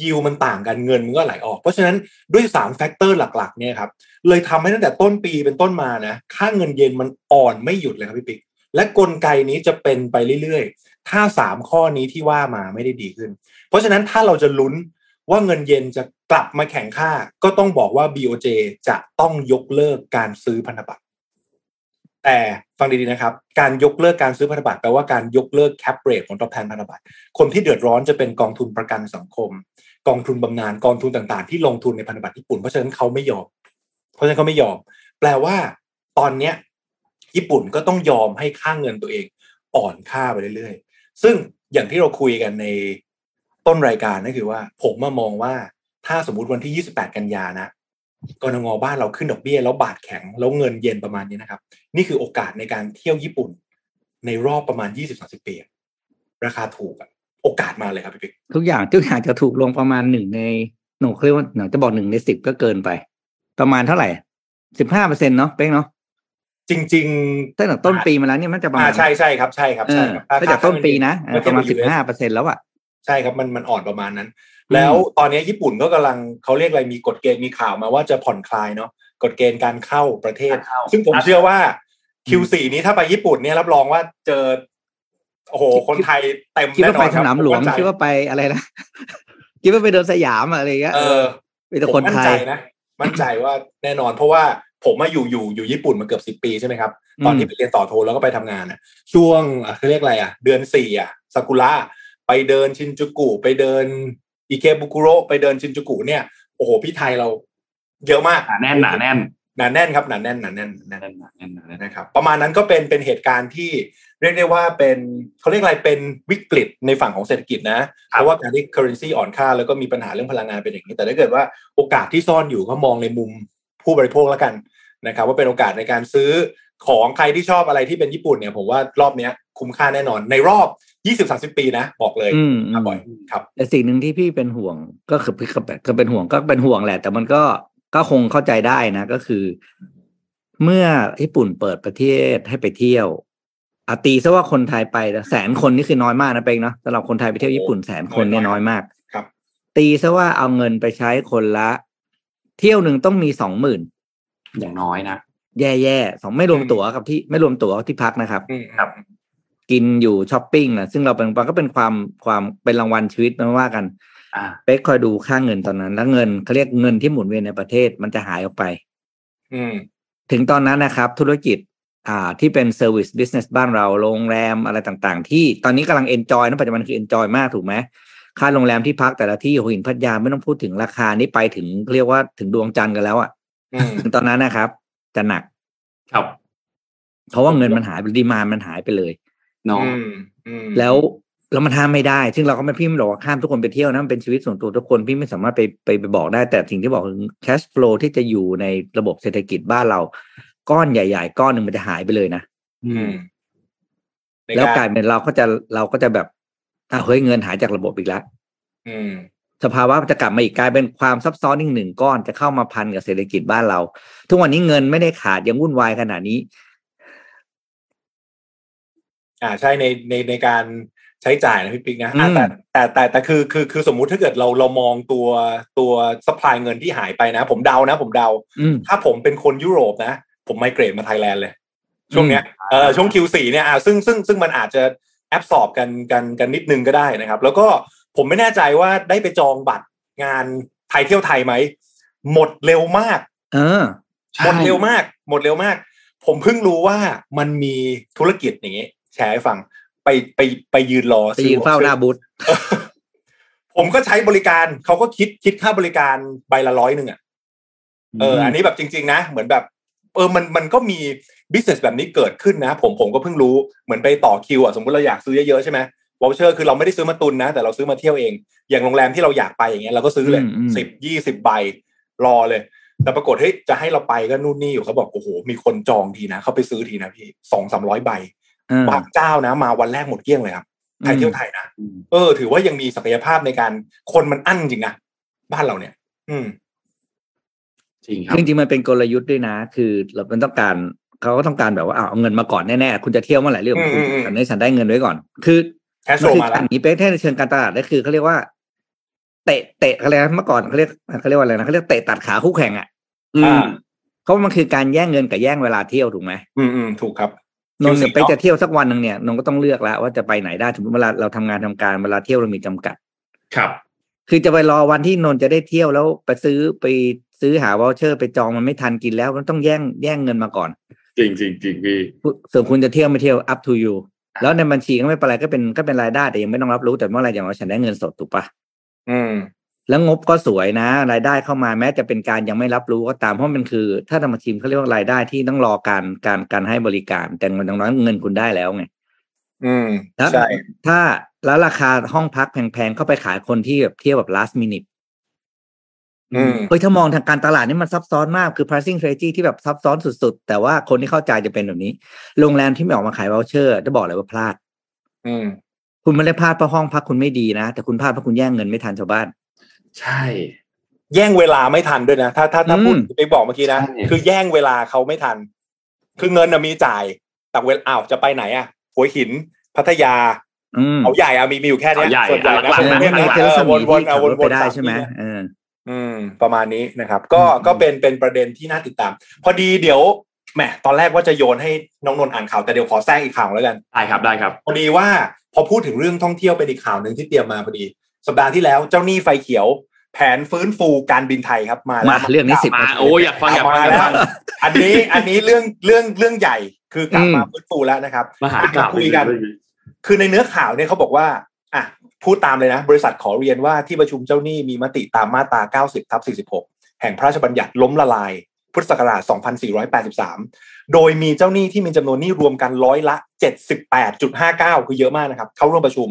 ยิวมันต่างกันเงินมันก็ไหลออก เพราะฉะนั้นด้วย3 factor หลักๆเนี่ยครับเลยทำให้ตั้งแต่ต้นปีเป็นต้นมานะค่าเงินเยนมันอ่อนไม่หยุดเลยครับพี่เป๊กและกลไกนี้จะเป็นไปเรื่อยๆ ถ้า 3 ข้อนี้ที่ว่ามาไม่ได้ดีขึ้น เพราะฉะนั้นถ้าเราจะลุ้น ว่าเงินเยนจะกลับมาแข็งค่า ก็ต้องบอกว่า BOJ จะต้องยกเลิกการซื้อพันธบัตรแต่ฟังดีๆนะครับ การยกเลิกการซื้อพันธบัตรแปลว่าการยกเลิก cap rate ผลตอบแทนพันธบัตรคนที่เดือดร้อนจะเป็นกองทุนประกันสังคม กองทุนบำนาญกองทุนต่างๆ ที่ลงทุนในพันธบัตรญี่ปุ่นเพราะฉะนั้นเขาไม่ยอม เพราะฉะนั้นเขาไม่ยอม แปลว่า ตอนเนี้ยญี่ปุ่นก็ต้องยอมให้ค่าเงินตัวเองอ่อนค่าไปเรื่อยๆ ซึ่งอย่างที่เราคุยกันใน ต้นรายการนั่นคือว่า ผมมามองว่าถ้าสมมุติวันที่ 28 กันยานะกนงบ้านเราขึ้นดอกเบี้ย แล้วบาทแข็งแล้วเงินเยนประมาณนี้นะครับ นี่คือโอกาสในการเที่ยวญี่ปุ่น ในรอบประมาณ 20-30 ปีอะราคาถูกอะโอกาสมาเลยครับพี่ปิ๊กทุกอย่างทุกอย่างจะถูกลงประมาณหนึ่งในหนูเรียกว่าหนูจะบอกหนึ่งในสิบก็เกินไป ประมาณเท่าไหร่สิบห้าเปอร์เซ็นเนาะเป้งเนาะจริงตั้งแต่ต้นปีมาแล้วเนี่ยมันจะๆประอ่ามาณใช่ใช่ครับใช่ครับเอใช่อครับตั้งแต่ต้นปีนะเออประมาณเทีสิยบกับห้า US เปอร์เซ็นแล้วอะ ใช่ครับมันมันอ่อนประมาณนั้น แล้วตอนนี้ญี่ปุ่นก็กำลังเขาเรียกอะไรมีกฎเกณฑ์มีข่าวมาว่าจะผ่อนคลายเนาะกฎเกณฑ์การเข้าประเทศการเข้าซึ่งผมเชื่อว่า Q4 นี้ถ้าไปญี่ปุ่นเนี่ยรับรองว่าเจอโอ้โหคนไทยเต็มคิดแน่ว่านอไปนสนามหลวงผมั่นใจคิดว่าไปอะไรนะคิดว่าไปเดินสยามอะอะไรเงี้ยเออมีแต่ผมคนมั่ไทนใจยนะมั่นใจว่าแน่นอนเพราะว่าผมมาอยู่อยู่อยู่ญี่ปุ่นมาเกือบสิบปีใช่ไหมครับ ตอนที่ไปเรียนต่อโทแล้วก็ไปทำงานอะช่วงอะเขาเรียกอะไรอะ เดือนสี่อะซากุระ ไปเดินชินจูกุ ไปเดินอิเคบุกุโระไปเดินชินจูกุเนี่ยโอ้โหพี่ไทยเรา เยอะมากหนาแน่นหนาแน่นหนาแน่นครับหนาแน่นหนาแน่นหนาหนาแน่นแน่นหนาแน่นหนาแน่นนะครับประมาณนั้นก็เป็นเป็นเหตุการณ์ที่เรียกได้ว่าเป็นเขาเรียกอะไรเป็นวิกฤตในฝั่งของเศรษฐกิจนะเพราะว่าการที่ currency อ่อนค่าแล้วก็มีปัญหาเรื่องพลังงานเป็นอย่างนี้ แต่ถ้าเกิดว่าโอกาสที่ซ่อนอยู่ก็มองในมุมผู้บริโภคแล้วกันนะครับ ว่าเป็นโอกาสในการซื้อของใครที่ชอบอะไรที่เป็นญี่ปุ่นเนี่ยผมว่ารอบเนี้ยคุ้มค่าแน่นอนในรอบ 20-30ปีนะ บอกเลยอืมครับบ่อยครับ แต่สิ่งหนึ่งที่พี่เป็นห่วงก็คือพี่ก็ก็เป็นห่วงก็เป็นห่วงแหละ แต่มันก็ก็คงเข้าใจได้นะ ก็คือ เมื่อญี่ปุ่นเปิดประเทศให้ไปเที่ยวอาตีซะว่าคนไทยไปแสนคนนี่คือน้อยมากนะเป็งเนาะสำหรับคนไทยไปเที่ยวญี่ปุ่นแสนคนเนี่ยน้อยมาก ครับ ตีซะว่าเอาเงินไปใช้คนละ เที่ยวหนึ่งต้องมีสองหมื่นอย่างน้อยนะแย่ๆสองไม่รวมตั๋วกับที่ไม่รวมตั๋วที่พักนะครับอืมครับ กินอยู่ช้อปปิ้งนะซึ่งเราเป็นมันก็เป็นความความเป็นรางวัลชีวิตไม่ว่ากันอ่าเป๊กคอยดูค่าเงินตอนนั้น แล้วเงินเขาเรียกเงินที่หมุนเวียนในประเทศมันจะหายออกไป อืมถึงตอนนั้นนะครับ ธุรกิจ อ่า ที่เป็น service business บ้านเราโรงแรมอะไรต่างๆ ที่ตอนนี้กำลัง enjoy นะปัจจุบันคือ enjoy มากถูกไหมค่าโรงแรมที่พักแต่ละที่หัวหินพัทยาไม่ต้องพูดถึงราคานี้ไปถึงเรียกว่าถึงดวงจันทร์กันแล้วอะอืมถึงตอนนั้นนะครับ จะหนัก ครับ เพราะว่าเงินมันหายดีมานมันหายไปเลย เนาะอืมอืมแล้วแล้วมันห้ามไม่ได้ ซึ่งเราก็ไม่พี่ไม่บอกว่าห้ามทุกคนไปเที่ยวนะมันเป็นชีวิตส่วนตัวทุกคนพี่ไม่สามารถไปไปไปบอกได้ แต่สิ่งที่บอกคือ cash flow ที่จะอยู่ในระบบเศรษฐกิจบ้านเรา ก้อนใหญ่ ๆ ก้อนหนึ่งมันจะหายไปเลยนะอือืมมในแล้วรกลายเป็นเราก็จะเราก็จะแบบอะเฮ้ยเงินหายจากระบบอีกแล้วอืมสภาวะจะกลับมาอีกกลายเป็นความซับซ้อนอีกหนึ่งก้อนจะเข้ามาพันกับเศรษฐกิจบ้านเรา ทุกวันนี้เงินไม่ได้ขาดยังวุ่นวายขนาดนี้ อ่าใช่ในในในการใช้จ่ายนะพี่ปิ๊กนะอะอืมแต่แต่แต่แต่คือคือคือสมมุติถ้าเกิดเราเรามองตัวตัวสปายเงินที่หายไปนะ ผมเดานะ ผมเดาอืมถ้าผมเป็นคนยุโรปนะ ผมไมเกรดมาไทยแลนด์เลย ช่วงเนี้ยเออช่วง Q4 เนี่ยอ่าซึ่งซึ่งซึ่งมันอาจจะแอบสอบกันกันกันนิดนึงก็ได้นะครับ แล้วก็ผมไม่แน่ใจว่าได้ไปจองบัตรงานไทยเที่ยวไทยไหม หมดเร็วมาก เออใช่หมดเร็วมาก หมดเร็วมาก ผมเพิ่งรู้ว่ามันมีธุรกิจอย่างนี้แชร์ให้ฟัง ไปไปไปยืนรอไปยืนเฝ้าหน้าบูธผมก็ใช้บริการเขาก็คิดคิดค่าบริการใบละร้อยหนึ่งอะเออ อันนี้แบบจริง ๆ นะ เหมือนแบบ เออมันมันก็มีbusiness แบบนี้เกิดขึ้นนะ ผมผมก็เพิ่งรู้เหมือนไปต่อคิวอะสมมติเราอยากซื้อเยอะๆใช่ไหม voucher คือเราไม่ได้ซื้อมาตุนนะ แต่เราซื้อมาเที่ยวเอง อย่างโรงแรมที่เราอยากไปอย่างเงี้ยเราก็ซื้อเลยอืมอืมสิบยี่สิบใบรอเลย แต่ปรากฏเฮ้ยจะให้เราไปก็นู่นนี่อยู่เขาบอกโอ้โหมีคนจองทีนะเขาไปซื้อทีนะพี่สองสามร้อยใบเออ บางเจ้านะ มาวันแรกหมดเกลี้ยงเลยครับไทยเที่ยวไทยนะอืมเออ ถือว่ายังมีศักยภาพในการคนมันอั้นจริงนะบ้านเราเนี่ย อืมจริงครับจริงๆมันเป็นกลยุทธ์ด้วยนะ คือเราเป็นต้องการเขาก็ต้องการแบบว่าอ้าวเอาเงินมาก่อนแน่ๆคุณจะเที่ยวเมื่อไหร่เรื่องของคุณอืมอืมแต่ในฉันได้เงินไว้ก่อน คือแคชโชมันว์คือมาแล้กาวรหนีไปแค่ในเชิงการตลาดก็คือเขาเรียกว่า เตะเตะอะไรนะเมื่อก่อนเขาเรียกเขาเรียกว่าอะไรนะเขาเรียกเตะตัดขาคู่แข่งอะ อือ่ามเพราะว่ามันคือการแย่งเงินกับแย่งเวลาเที่ยวถูกไหมอืมอืมถูกครับ นนท์เนี่ย Q4 ไปจะเที่ยวสักวันหนึ่งเนี่ยนนท์ก็ต้องเลือกแล้วว่าจะไปไหนได้ถึงเวลาเราทำงานทำการเวลาเที่ยวเรามีจำกัด ครับ คือจะไปรอวันที่นนท์จะได้เที่ยวแล้วไปซื้อไปซื้อหาวอลเชอร์ไปจองมันไม่ทันกินแล้วมันต้องแย่งแย่งเงินมาก่อน จริงจริงจริงพี่ส่วนคุณจะเที่ยวไม่เที่ยว up to you แล้วในบัญชีก็ไม่เป็นไรก็เป็นก็เป็นรายได้แต่ยังไม่ต้องรับรู้แต่เมื่อไหรอย่างน้อยฉันได้เงินสดถูกปะอืม แล้วงบก็สวยนะ รายได้เข้ามาแม้จะเป็นการยังไม่รับรู้ก็ตามเพราะมันคือ ถ้าทำมาทีมเขาเรียกว่ารายได้ที่ต้องรอการการการให้บริการ แต่เงินอย่างน้อยเงินคุณได้แล้วไงอืมแล้วใช่ถ้าแล้วราคาห้องพักแพงๆเข้าไปขายคนที่แบบเทียบแบบ last minute อืมเฮ้ยถ้ามองทางการตลาดนี่มันซับซ้อนมากคือ pricing strategy ที่แบบซับซ้อนสุดๆ แต่ว่าคนที่เข้าใจจะเป็นแบบนี้ โรงแรมที่ไม่ออกมาขาย voucher จะบอกเลยว่าพลาด อืม คุณไม่ได้พลาดเพราะห้องพักคุณไม่ดีนะ แต่คุณพลาดเพราะคุณแย่งเงินไม่ทันชาวบ้าน ใช่ แย่งเวลาไม่ทันด้วยนะ ถ้าถ้าถ้าอืมพูดไปบอกเมื่อกี้นะใช่คือแย่งเวลาเขาไม่ทัน คือเงินน่ะมีจ่าย แต่เวลอ้าวจะไปไหนอะหัวหิน พัทยาอืมเขาใหญ่อะมีมีอยู่แค่เนี้ยเขาใหญ่ส่วนใหญ่หลักๆเออนะให้มันนะเจอสเออมีวนที่ๆเอาขับรถวไปนๆได้สามใช่ไหมที่เนี่ยเอออืม ประมาณนี้นะครับ ก็อืมก็เป็นเป็นประเด็นที่น่าติดตาม พอดีเดี๋ยวแหมตอนแรกว่าจะโยนให้น้องนนท์อ่านข่าวแต่เดี๋ยวขอแทรกอีกข่าวแล้วกันได้ครับได้ครับ พอดีว่าพอพูดถึงเรื่องท่องเที่ยวเป็นอีกข่าวหนึ่งที่เตรียมมาพอดี สัปดาห์ที่แล้วเจ้าหนี้ไฟเขียว แผนฟื้นฟูการบินไทยครับมาแล้วมาเรื่องนี้สิบมานาทีโอ้อยากฟังอยากฟังมาอยากแล้วฟังอันนี้อันนี้เรื่องเรื่องเรื่องใหญ่คือกลับมาอืมฟื้นฟูแล้วนะครับมาหาข่าวคุยกัน คือในเนื้อข่าวเนี่ยเขาบอกว่าอะพูดตามเลยนะ บริษัทขอเรียนว่าที่ประชุมเจ้าหนี้มีมติตามมาตรา 90ทับ46 แห่งพระราชบัญญัติล้มละลาย พุทธศักราช 2483 โดยมีเจ้าหนี้ที่มีจำนวนหนี้รวมกันร้อยละ 78.59 คือเยอะมากนะครับ เข้าร่วมประชุม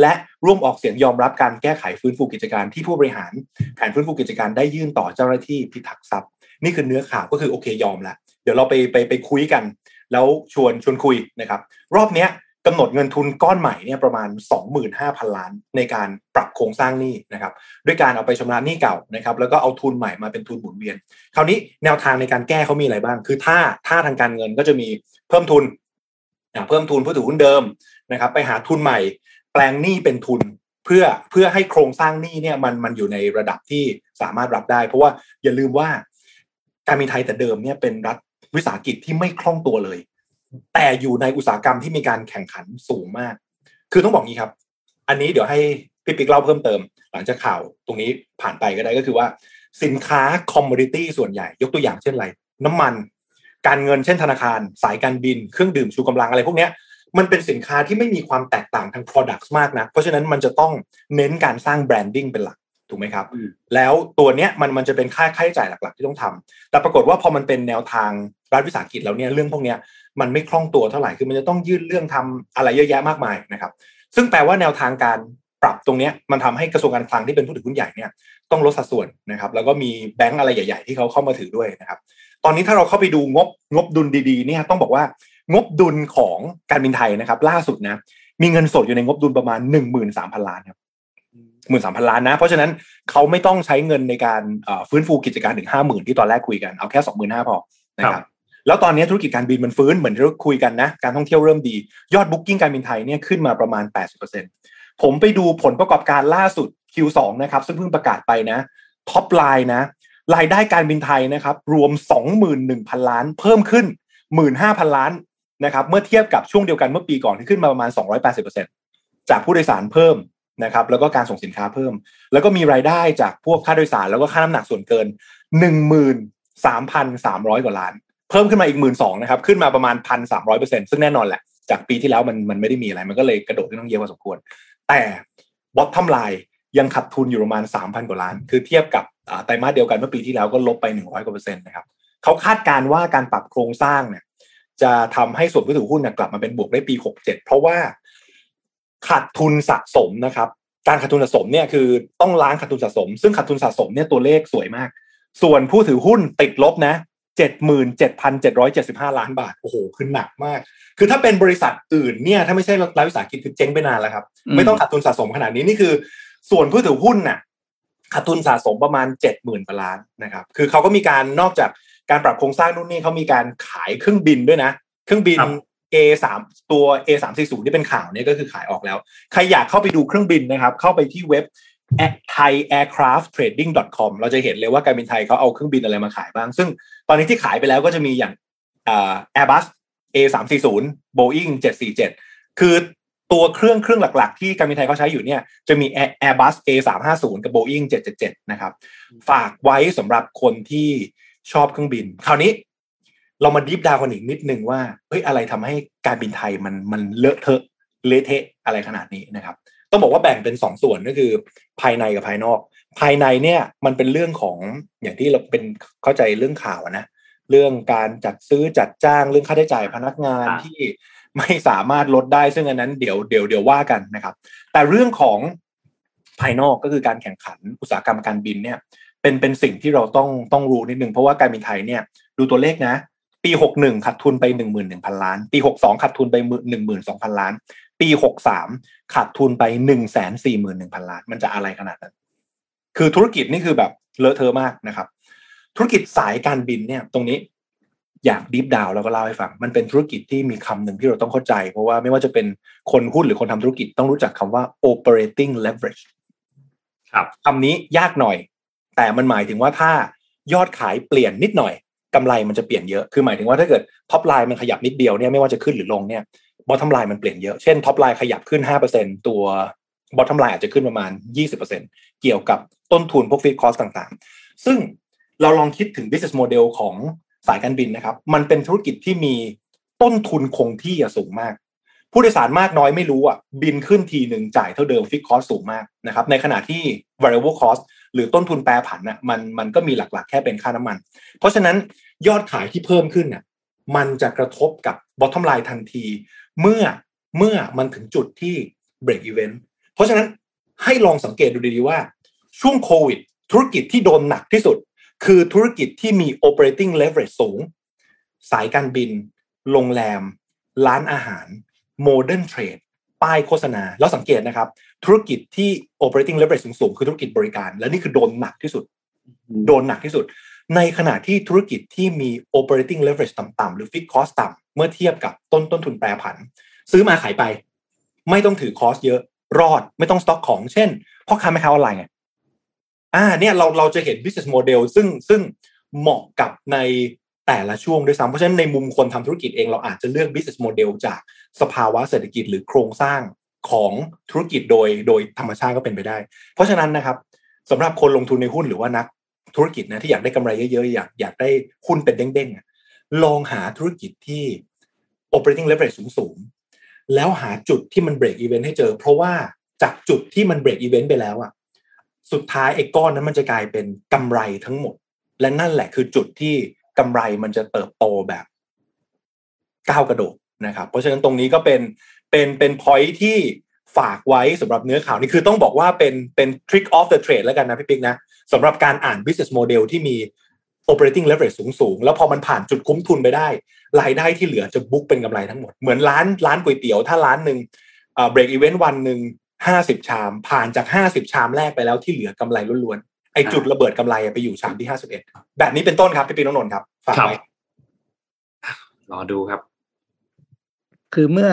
และร่วมออกเสียงยอมรับการแก้ไขฟื้นฟูกิจการที่ผู้บริหารแผนฟื้นฟูกิจการได้ยื่นต่อเจ้าหน้าที่พิทักษ์ทรัพย์ นี่คือเนื้อข่าวก็คือโอเคยอมแล้วเดี๋ยวเราไปไปไปคุยกัน แล้วชวนชวนคุยนะครับ รอบเนี้ยกำหนดเงินทุนก้อนใหม่เนี่ยประมาณ 25,000 ล้าน ในการปรับโครงสร้างหนี้นะครับด้วยการเอาไปชำระหนี้เก่านะครับแล้วก็เอาทุนใหม่มาเป็นทุนหมุนเวียน คราวนี้แนวทางในการแก้เขามีอะไรบ้าง คือถ้าถ้าทางการเงินก็จะมีเพิ่มทุนเพิ่มทุนผู้ถือหุ้นเดิมนะครับไปหาทุนใหม่ แปลงหนี้เป็นทุนเพื่อเพื่อให้โครงสร้างหนี้เนี่ยมันมันอยู่ในระดับที่สามารถรับได้ เพราะว่าอย่าลืมว่าการมีไทยแต่เดิมเนี่ยเป็นรัฐวิสาหกิจที่ไม่คล่องตัวเลย แต่อยู่ในอุตสาหกรรมที่มีการแข่งขันสูงมาก คือต้องบอกงี้ครับ อันนี้เดี๋ยวให้พี่ปิ๊กเล่าเพิ่มเติม หลังจากข่าวตรงนี้ผ่านไปก็ได้ก็คือว่า สินค้าคอมมูนิตี้ส่วนใหญ่ ยกตัวอย่างเช่นอะไร น้ำมัน การเงินเช่นธนาคาร สายการบิน เครื่องดื่มชูกำลังอะไรพวกเนี้ย มันเป็นสินค้าที่ไม่มีความแตกต่างทาง products มากนะเพราะฉะนั้นมันจะต้องเน้นการสร้างแบรนดิ้งเป็นหลักถูกไหมครับอืมแล้วตัวเนี้ยมันมันจะเป็นค่าค่าใช้จ่ายหลักๆที่ต้องทำแต่ปรากฏว่าพอมันเป็นแนวทางรัฐวิสาหกิจแล้วเนี่ยเรื่องพวกเนี้ยมันไม่คล่องตัวเท่าไหร่คือมันจะต้องยื่นเรื่องทำอะไรเยอะแยะมากมายนะครับ ซึ่งแปลว่าแนวทางการปรับตรงเนี้ยมันทำให้กระทรวงการคลังที่เป็นผู้ถือหุ้นใหญ่เนี่ยต้องลดสัดส่วนนะครับ แล้วก็มีแบงก์อะไรใหญ่ ๆ ที่เขาเข้ามาถือด้วยนะครับ ตอนนี้ถ้าเราเข้าไปดูงบงบดุลดีๆเนี่ยต้องบอกว่า งบดุลของการบินไทยนะครับ ล่าสุดนะ มีเงินสดอยู่ในงบดุลประมาณหนึ่งหมื่นสามพันล้านครับหมื่นสามพันล้านนะ เพราะฉะนั้นเขาไม่ต้องใช้เงินในการเอ่อฟื้นฟูกิจการถึงห้าหมื่นที่ตอนแรกคุยกันเอาแค่สองหมื่นห้าพอนะครับแล้วตอนนี้ธุรกิจการบินมันฟื้นเหมือนที่เราคุยกันนะ การท่องเที่ยวเริ่มดี ยอดบุ๊กิ้งการบินไทยเนี่ยขึ้นมาประมาณ 80%ผมไปดูผลประกอบการล่าสุด Q2 นะครับ ซึ่งเพิ่งประกาศไปนะtop line นะ รายได้การบินไทยนะครับ รวม 21,000 ล้าน เพิ่มขึ้น 15,000 ล้าน นะครับเมื่อเทียบกับช่วงเดียวกันเมื่อปีก่อนที่ขึ้นมาประมาณ 280%จากผู้โดยสารเพิ่มนะครับแล้วก็การส่งสินค้าเพิ่ม แล้วก็มีรายได้จากพวกค่าโดยสารแล้วก็ค่าน้ำหนักส่วนเกิน 13,300 กว่าล้าน เพิ่มขึ้นมาอีกหมื่นสองนะครับขึ้นมาประมาณพันสามร้อยเปอร์เซ็นซึ่งแน่นอนแหละ จากปีที่แล้วมันมันไม่ได้มีอะไร มันก็เลยกระโดดขึ้นต้องเยอะพอสมควร แต่บอททอมไลน์ยังขาดทุนอยู่ประมาณสามพันกว่าล้าน คือเทียบกับไตรมาสเดียวกันเมื่อปีที่แล้วก็ลบไปหนึ่งร้อยกว่าเปอร์เซ็นต์นะครับเขาคาดการณ์ว่าการปรับโครงสร้างเนี่ย จะทำให้ส่วนผู้ถือหุ้นเนี่ยกลับมาเป็นบวกได้ปีหกเจ็ดเพราะว่าขาดทุนสะสมนะครับ การขาดทุนสะสมเนี่ยคือต้องล้างขาดทุนสะสม ซึ่งขาดทุนสะสมเนี่ยตัวเลขสวยมาก ส่วนผู้ถือหุ้นติดลบนะเจ็ดหมื่นเจ็ดพันเจ็ดร้อยเจ็ดสิบห้าล้านบาทโอ้โหคือหนักมาก คือถ้าเป็นบริษัทอื่นเนี่ยถ้าไม่ใช่รัฐวิสาหกิจคือเจ๊งไปนานแล้วครับอืมไม่ต้องขาดทุนสะสมขนาดนี้นี่คือ ส่วนผู้ถือหุ้นน่ะขาดทุนสะสมประมาณเจ็ดหมื่นล้านนะครับ คือเขาก็มีการนอกจาก การปรับโครงสร้างนู่นนี่เขามีการขายเครื่องบินด้วยนะ เครื่องบินครับ A สามตัว A สามสี่ศูนย์ที่เป็นข่าวเนี่ยก็คือขายออกแล้ว ใครอยากเข้าไปดูเครื่องบินนะครับ เข้าไปที่เว็บ thaiaircrafttrading.com เราจะเห็นเลยว่าการบินไทยเขาเอาเครื่องบินอะไรมาขายบ้าง ซึ่งตอนนี้ที่ขายไปแล้วก็จะมีอย่างอ่า Airbus A สามสี่ศูนย์ Boeing เจ็ดสี่เจ็ดคือตัวเครื่องเครื่องหลัก ๆ ที่การบินไทยเขาใช้อยู่เนี่ยจะมี Air- Airbus A สามห้าศูนย์กับ Boeing เจ็ดเจ็ดเจ็ดนะครับ ฝากไว้สำหรับคนที่ ชอบเครื่องบิน คราวนี้ เรามาดีฟดาวกันอีกนิดนึงว่าเฮ้ยอะไรทำให้การบินไทยมันมันเลอะเทอะเละเทะอะไรขนาดนี้นะครับ ต้องบอกว่าแบ่งเป็นสองส่วนก็คือ ภายในกับภายนอก ภายในเนี่ยมันเป็นเรื่องของอย่างที่เราเป็นเข้าใจเรื่องข่าวอะนะเรื่องการจัดซื้อจัดจ้างเรื่องค่าใช้จ่ายพนักงานอ่าที่ไม่สามารถลดได้ ซึ่งอันนั้นเดี๋ยวเดี๋ยวเดี๋ยวว่ากันนะครับ แต่เรื่องของภายนอกก็คือการแข่งขันอุตสาหกรรมการบินเนี่ย เป็นเป็นสิ่งที่เราต้องต้องรู้นิดนึงเพราะว่าการบินไทยเนี่ยดูตัวเลขนะ ปีหกหนึ่งขาดทุนไปหนึ่งหมื่นหนึ่งพันล้าน ปีหกสองขาดทุนไปหนึ่งหมื่นสองพันล้าน ปีหกสามขาดทุนไปหนึ่งแสนสี่หมื่นหนึ่งพันล้าน มันจะอะไรขนาดนั้น คือธุรกิจนี่คือแบบเลอะเทอะมากนะครับ ธุรกิจสายการบินเนี่ยตรงนี้อยาก deep down แล้วก็เล่าให้ฟัง มันเป็นธุรกิจที่มีคำหนึ่งที่เราต้องเข้าใจ เพราะว่าไม่ว่าจะเป็นคนหุ้นหรือคนทำธุรกิจต้องรู้จักคำว่า operating leverage ครับคำนี้ยากหน่อย แต่มันหมายถึงว่าถ้ายอดขายเปลี่ยนนิดหน่อยกำไรมันจะเปลี่ยนเยอะคือหมายถึงว่าถ้าเกิด top line มันขยับนิดเดียวเนี่ยไม่ว่าจะขึ้นหรือลงเนี่ยbottom line มันเปลี่ยนเยอะเช่น top line ขยับขึ้น 5%ตัว bottom line อาจจะขึ้นประมาณ 20%เกี่ยวกับต้นทุนพวก fixed cost ต่างๆ ซึ่งเราลองคิดถึง business model ของสายการบินนะครับ มันเป็นธุรกิจที่มีต้นทุนคงที่สูงมาก ผู้โดยสารมากน้อยไม่รู้อะบินขึ้นทีหนึ่งจ่ายเท่าเดิม fixed cost สูงมากนะครับในขณะที่ variable cost หรือต้นทุนแปรผันน่ะมันมันก็มีหลักๆ แค่เป็นค่าน้ำมัน เพราะฉะนั้นยอดขายที่เพิ่มขึ้นน่ะมันจะกระทบกับ bottom line ทันที เมื่อเมื่อมันถึงจุดที่ break event เพราะฉะนั้นให้ลองสังเกตดูดีๆว่า ช่วงโควิด ธุรกิจที่โดนหนักที่สุด คือธุรกิจที่มี operating leverage สูง สายการบิน โรงแรม ร้านอาหาร modern trade ป้ายโฆษณา แล้วสังเกตนะครับ ธุรกิจที่ operating leverage สูงๆคือธุรกิจบริการ และนี่คือโดนหนักที่สุด โดนหนักที่สุด ในขณะที่ธุรกิจที่มี operating leverage ต่ำๆหรือ fixed cost ต่ำเมื่อเทียบกับต้นต้นทุนแปรผัน ซื้อมาขายไป ไม่ต้องถือคอสเยอะ รอดไม่ต้องสต็อกของ เช่นพ่อค้าแม่ค้าออนไลน์ไงอ่าเนี่ยเราเราจะเห็น business model ซึ่งซึ่งเหมาะกับใน แต่ละช่วงด้วยซ้ำเพราะฉะนั้นในมุมคนทำธุรกิจเองเราอาจจะเลือก business model จากสภาวะเศรษฐกิจหรือโครงสร้างของธุรกิจโดยโดยธรรมชาติก็เป็นไปได้ เพราะฉะนั้นนะครับสำหรับคนลงทุนในหุ้นหรือว่านักธุรกิจนะที่อยากได้กำไรเยอะๆอยากอยากได้หุ้นเป็นเด้งๆลองหาธุรกิจที่ operating leverage สูงๆแล้วหาจุดที่มัน break even ให้เจอ เพราะว่าจากจุดที่มัน break even ไปแล้วอะสุดท้ายไอ้ก้อนนั้นมันจะกลายเป็นกำไรทั้งหมด และนั่นแหละคือจุดที่ กำไรมันจะเติบโตแบบก้าวกระโดดนะครับ เพราะฉะนั้นตรงนี้ก็เป็นเป็นเป็น point ที่ฝากไว้สำหรับเนื้อข่าวนี่คือต้องบอกว่าเป็นเป็น trick of the trade แล้วกันนะพี่ปิ๊กนะสำหรับการอ่าน business model ที่มี operating leverage สูงๆ แล้วพอมันผ่านจุดคุ้มทุนไปได้ รายได้ที่เหลือจะบุ๊กเป็นกำไรทั้งหมด เหมือนร้านร้านก๋วยเตี๋ยว ถ้าร้านหนึ่งเอ่อ break event วันหนึ่งห้าสิบชาม ผ่านจากห้าสิบชามแรกไปแล้วที่เหลือกำไรล้วน ไอจุดระเบิดกำไรอะไปอยู่ชามที่ห้าสิบเอ็ดแบบนี้เป็นต้นครับพี่ปิ๊กน้องนนท์ครับฝากไว้รอดูครับ คือเมื่อ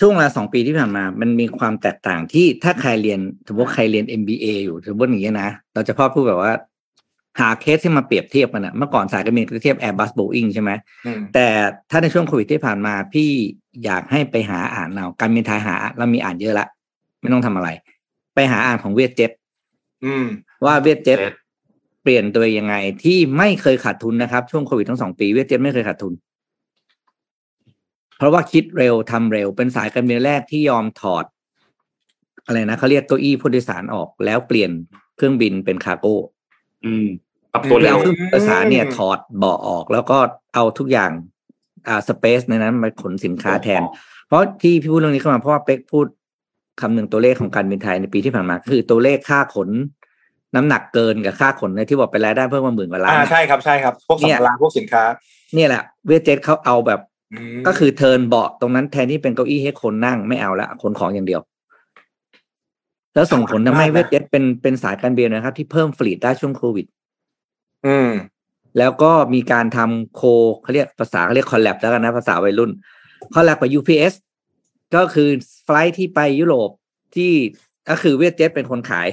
ช่วงเวลาสองปีที่ผ่านมา มันมีความแตกต่างที่ถ้าใครเรียนสมมติใครเรียน MBA อยู่สมมติอย่างนี้ยนะเราจะพอพูดแบบว่า หาเคสที่มาเปรียบเทียบกันอะเมื่อก่อนสายการบินก็เทียบ Airbus Boeing ใช่ไหมอืมแต่ถ้าในช่วงโควิดที่ผ่านมา พี่อยากให้ไปหาอ่านเอาการบินไทยหาเรามีอ่านเยอะละ ไม่ต้องทำอะไร ไปหาอ่านของเวียดเจ็ตอืม ว่าเวียดเจ็ต Jet เปลี่ยนตัวเองยังไง ที่ไม่เคยขาดทุนนะครับ ช่วงโควิดทั้งสองปีเวียดเจ็ตไม่เคยขาดทุน เพราะว่าคิดเร็วทำเร็ว เป็นสายการบินแรกที่ยอมถอด อะไรนะเขาเรียกเก้าอี้ผู้โดยสารออกแล้วเปลี่ยนเครื่องบินเป็นคาร์โก้อืมปรับตัวแล้เร็ววเครื่องบินโดยสารเนี่ยถอดเบาะออก แล้วก็เอาทุกอย่างอ่าสเปซในนั้นมาขนสินค้าแทน เพราะที่พี่พูดเรื่องนี้เข้ามาเพราะว่าเป๊กพูด คำหนึ่งตัวเลขของการบินไทยในปีที่ผ่านมาคือตัวเลขค่าขนน้ำหนักเกินกับค่าขนในที่บอกเป็นรายได้เพิ่มมาหมื่นกว่าล้าน อ่าใช่ครับใช่ครับ พวกสัมภาระพวกสินค้า เนี่ยแหละ Vietjet เขาเอาแบบ ก็คือ turn เบาะตรงนั้นแทนที่เป็นเก้าอี้ให้คนนั่งไม่เอาละขนของอย่างเดียว แล้วส่งผลทำให้ Vietjet เป็นเป็นสายการบินนะครับ ที่เพิ่ม fleet ได้ช่วงโควิด อืม แล้วก็มีการทำ co เขาเรียกภาษาเขาเรียก collab แล้วกันนะภาษาวัยรุ่น collab กับ UPS ก็คือflight ที่ไปยุโรปที่ก็คือ Vietjet เป็นคนขาย